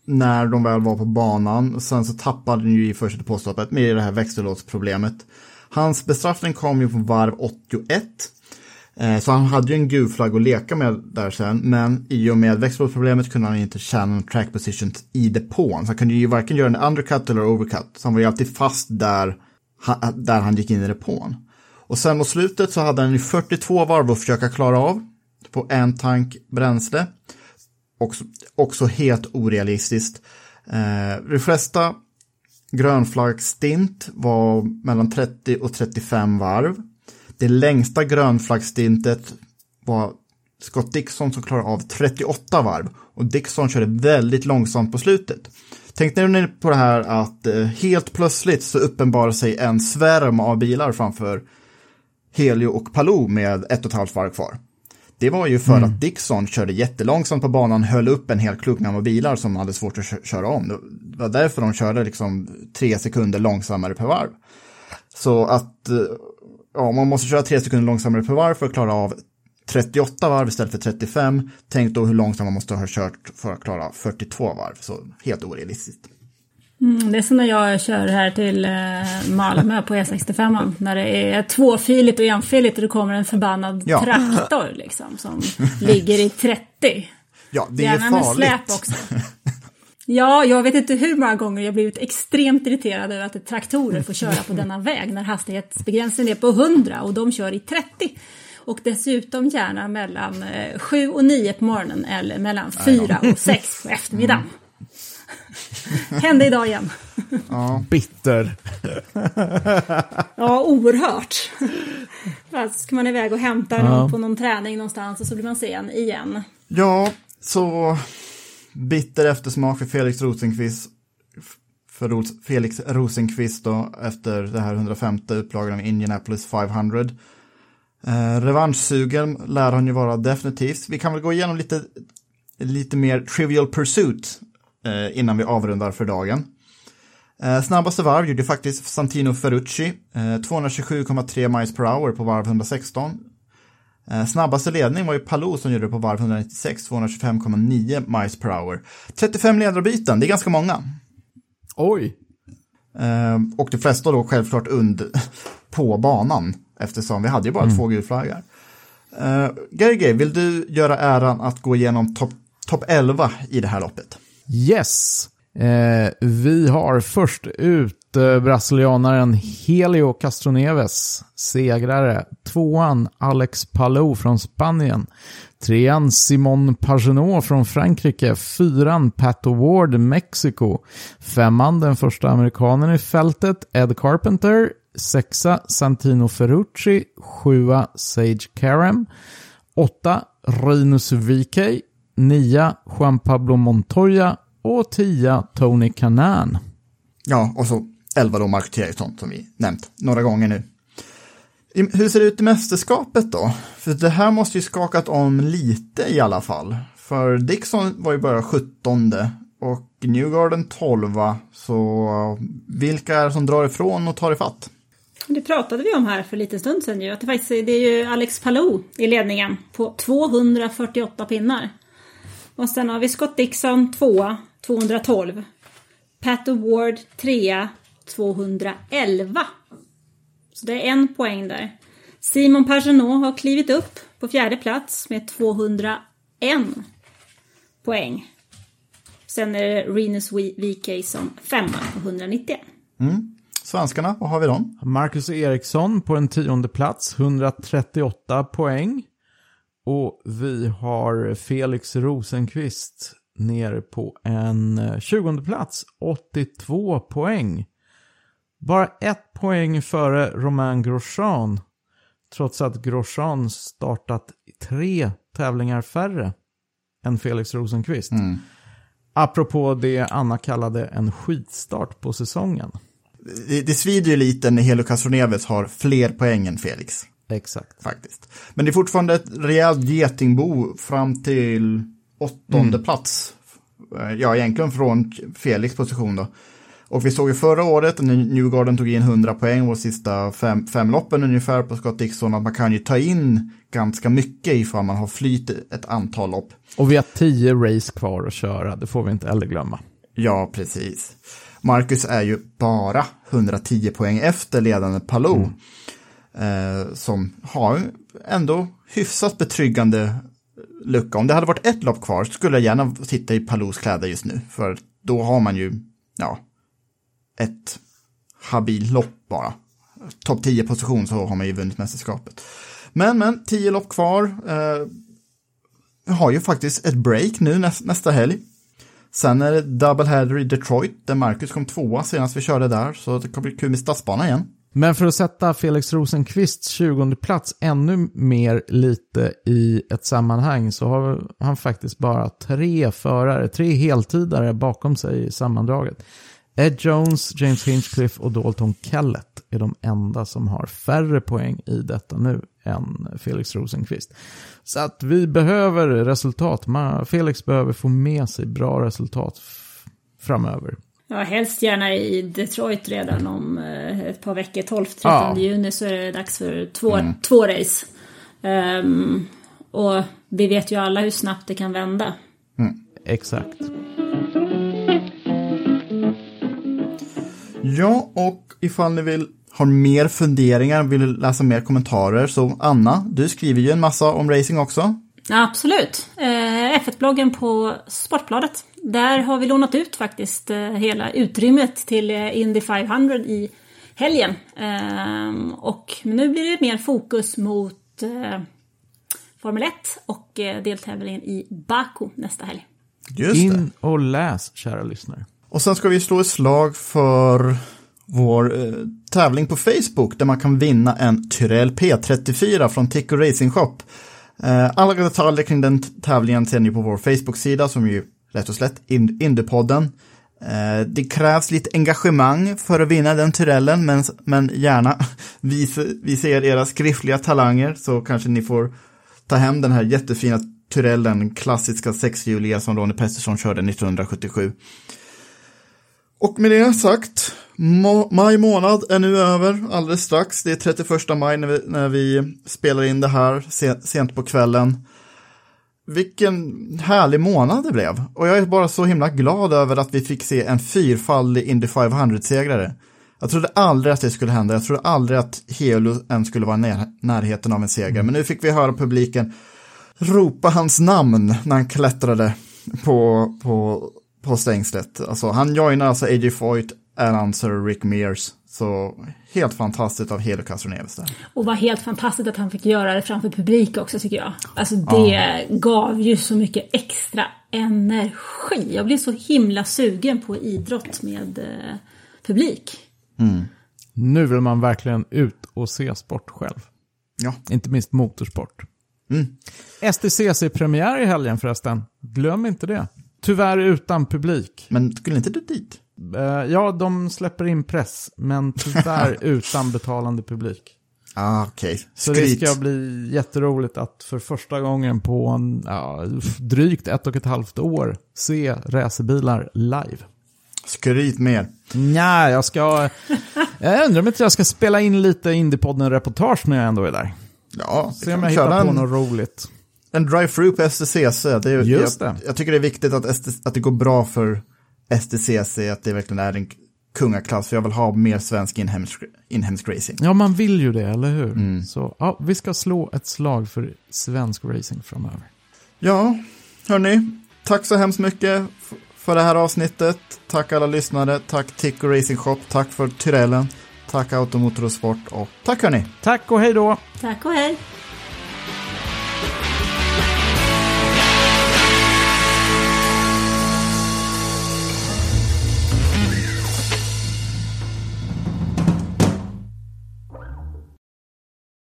när de väl var på banan. Sen så tappade han ju i första påstoppet med det här växellådsproblemet. Hans bestraffning kom ju på varv 81. Eh, så han hade ju en gul flagg att leka med där sen, men i och med växellådsproblemet kunde han inte tjäna någon track position i depån. Så han kunde ju varken göra en undercut eller overcut. Så han var ju alltid fast där, där han gick in i depån. Och sen mot slutet så hade han ju 42 varv att försöka klara av på en tank bränsle. Också, också helt orealistiskt. Eh, de flesta grönflaggstint var mellan 30 och 35 varv. Det längsta grönflaggstintet var Scott Dixon som klarade av 38 varv och Dixon körde väldigt långsamt på slutet. Tänkte ni på det här att eh, helt plötsligt så uppenbarar sig en svärm av bilar framför Helio och Palou med ett och ett halvt varv kvar. Det var ju för mm. att Dixon körde jättelångsamt på banan, höll upp en hel klunga med bilar som hade svårt att köra om. Det var därför de körde liksom tre sekunder långsammare per varv. Så att eh, ja, man måste köra tre sekunder långsammare per varv för att klara av 38 varv istället för 35. Tänk då hur långsamt man måste ha kört för att klara 42 varv. Så helt orealistiskt. Mm, det är som när jag kör här till eh, Malmö på E65 när det är tvåfiligt och enfiligt och det kommer en förbannad ja. traktor liksom som ligger i 30. Ja, det är Gärna farligt. med släp också. Ja, jag vet inte hur många gånger jag blivit extremt irriterad över att traktorer får köra på denna väg när hastighetsbegränsningen är på 100 och de kör i 30. Och dessutom gärna mellan 7 och 9 på morgonen eller mellan 4 och 6 på eftermiddagen. Hände idag igen. Ja. Bitter. ja, oerhört. Fast ska man iväg och hämta ja. någon på någon träning någonstans och så blir man sen igen. Ja, så bitter eftersmak för Felix Rosenqvist. För Felix Rosenqvist då efter det här 105 upplagan av Indianapolis 500. Eh, revanschsugen lär han ju vara definitivt. Vi kan väl gå igenom lite, lite mer trivial pursuit eh, innan vi avrundar för dagen. Eh, snabbaste varv gjorde faktiskt Santino Ferrucci, eh, 227,3 miles per hour på varv 116. Eh, snabbaste ledning var ju Palou som gjorde det på varv 196, 225,9 miles per hour. 35 ledarbyten, det är ganska många. Oj! Eh, och de flesta då självklart und på banan, eftersom vi hade ju bara mm. två gulflaggar. Uh, Gerge, vill du göra äran att gå igenom topp top 11 i det här loppet? Yes. Eh, vi har först ut eh, brasilianaren Helio Castroneves, segrare. Tvåan Alex Palou från Spanien. Trean Simon Pagenot från Frankrike. Fyran Pat Award, Mexiko. Femman den första amerikanen i fältet, Ed Carpenter. Sexa Santino Ferrucci. Sjua Sage Karam. Åtta Rinus Vikej. 9 Juan Pablo Montoya och 10 Tony Kanan. Ja, och så 11 då Mark Eriksson som vi nämnt några gånger nu. Hur ser det ut i mästerskapet då? För det här måste ju skakat om lite i alla fall. För Dixon var ju bara 17 och Newgarden 12 så vilka är det som drar ifrån och tar ifatt? Det pratade vi om här för lite stund sedan ju. Att det, faktiskt, det är ju Alex Palou i ledningen på 248 pinnar. Och sen har vi Scott Dixon 2 212. Pat Award 3 211. Så det är en poäng där. Simon Pagenaud har klivit upp på fjärde plats med 201 poäng. Sen är det Renus VK som femma på 191. Mm. Svenskarna, vad har vi då? Marcus Eriksson på en tionde plats, 138 poäng. Och vi har Felix Rosenqvist ner på en 20 eh, plats, 82 poäng. Bara ett poäng före Romain Grosjean, trots att Grosjean startat tre tävlingar färre än Felix Rosenqvist. Mm. Apropå det Anna kallade en skitstart på säsongen. Det, det svider ju lite när Helo Castroneves har fler poäng än Felix. Exakt. Faktiskt. Men det är fortfarande ett rejält getingbo fram till åttonde mm. plats. Ja, egentligen från Felix position då. Och vi såg ju förra året när Newgarden tog in 100 poäng och sista fem, fem loppen ungefär på Scott Dixon att man kan ju ta in ganska mycket ifall man har flyt ett antal lopp. Och vi har tio race kvar att köra, det får vi inte heller glömma. Ja, precis. Marcus är ju bara 110 poäng efter ledande Palou. Mm eh, som har ändå hyfsat betryggande lucka. Om det hade varit ett lopp kvar skulle jag gärna sitta i Palous kläder just nu. För då har man ju, ja, ett habil lopp bara. Topp 10 position så har man ju vunnit mästerskapet. Men, men, 10 lopp kvar. Eh, vi har ju faktiskt ett break nu nästa, nästa helg. Sen är det double header i Detroit där Marcus kom tvåa senast vi körde där. Så det kommer bli kul med stadsbana igen. Men för att sätta Felix Rosenqvists 20 plats ännu mer lite i ett sammanhang så har han faktiskt bara tre förare, tre heltidare bakom sig i sammandraget. Ed Jones, James Hinchcliffe och Dalton Kellett är de enda som har färre poäng i detta nu än Felix Rosenqvist. Så att vi behöver resultat. Felix behöver få med sig bra resultat framöver. Ja, helst gärna i Detroit redan om eh, ett par veckor. 12-13 Ja. juni så är det dags för två, Mm. två race. Ehm, och vi vet ju alla hur snabbt det kan vända. Exakt. Ja, och ifall ni vill har mer funderingar, vill läsa mer kommentarer, så Anna, du skriver ju en massa om racing också. Ja, absolut. Eh, F1-bloggen på Sportbladet. Där har vi lånat ut faktiskt eh, hela utrymmet till eh, Indy 500 i helgen. Ehm, och nu blir det mer fokus mot eh, Formel 1 och deltävlingen i Baku nästa helg. Just det. In och läs, kära lyssnare. Och sen ska vi slå ett slag för vår eh, tävling på Facebook där man kan vinna en Tyrell P34 från Tico Racing Shop. Eh, alla detaljer kring den tävlingen ser ni på vår Facebook-sida som ju rätt och slätt Indiepodden. Eh, det krävs lite engagemang för att vinna den Tyrellen men, men gärna Vi, vi ser era skriftliga talanger så kanske ni får ta hem den här jättefina Tyrellen, klassiska sexhjuliga som Ronnie Pettersson körde 1977. Och med det sagt, ma- maj månad är nu över alldeles strax. Det är 31 maj när vi, när vi spelar in det här se, sent på kvällen. Vilken härlig månad det blev. Och jag är bara så himla glad över att vi fick se en fyrfaldig Indy 500-segrare. Jag trodde aldrig att det skulle hända. Jag trodde aldrig att Helo än skulle vara i när, närheten av en seger. Men nu fick vi höra publiken ropa hans namn när han klättrade på, på, på stängslet. Alltså, han joinar alltså AJ Foyt, Al Unser och Rick Mears. Så helt fantastiskt av Helo Castroneves där. Och var helt fantastiskt att han fick göra det framför publik också tycker jag. Alltså det gav ju så mycket extra energi. Jag blev så himla sugen på idrott med eh, publik. Nu vill man verkligen ut och se sport själv. Ja, Inte minst motorsport. STCC-premiär i helgen förresten. Glöm inte det. Tyvärr utan publik. men skulle inte du dit? Eh, ja, de släpper in press, men tyvärr utan betalande publik. Ah, okej. Så det Skryt. ska bli jätteroligt att för första gången på en, ja, drygt ett och ett halvt år se racerbilar live. Skryt mer. Nej, jag ska... Jag undrar om inte jag ska spela in lite Indiepodden-reportage när jag ändå är där. Ja, Se om jag hittar på en, något roligt. En drive-through på STCC. Det är, Just jag, det. jag tycker det är viktigt att, ST, att det går bra för STCC, att det verkligen är en kungaklass. För jag vill ha mer svensk inhemsk, inhemsk racing. Ja, man vill ju det, eller hur? Mm. Så ja, vi ska slå ett slag för svensk racing framöver. Ja, hörni. Tack så hemskt mycket för det här avsnittet. Tack alla lyssnare. Tack Tico Racing Shop. Tack för Tyrellen. Tack Automotor och Sport. Och tack hörni. Tack och hej då! Tack och hej!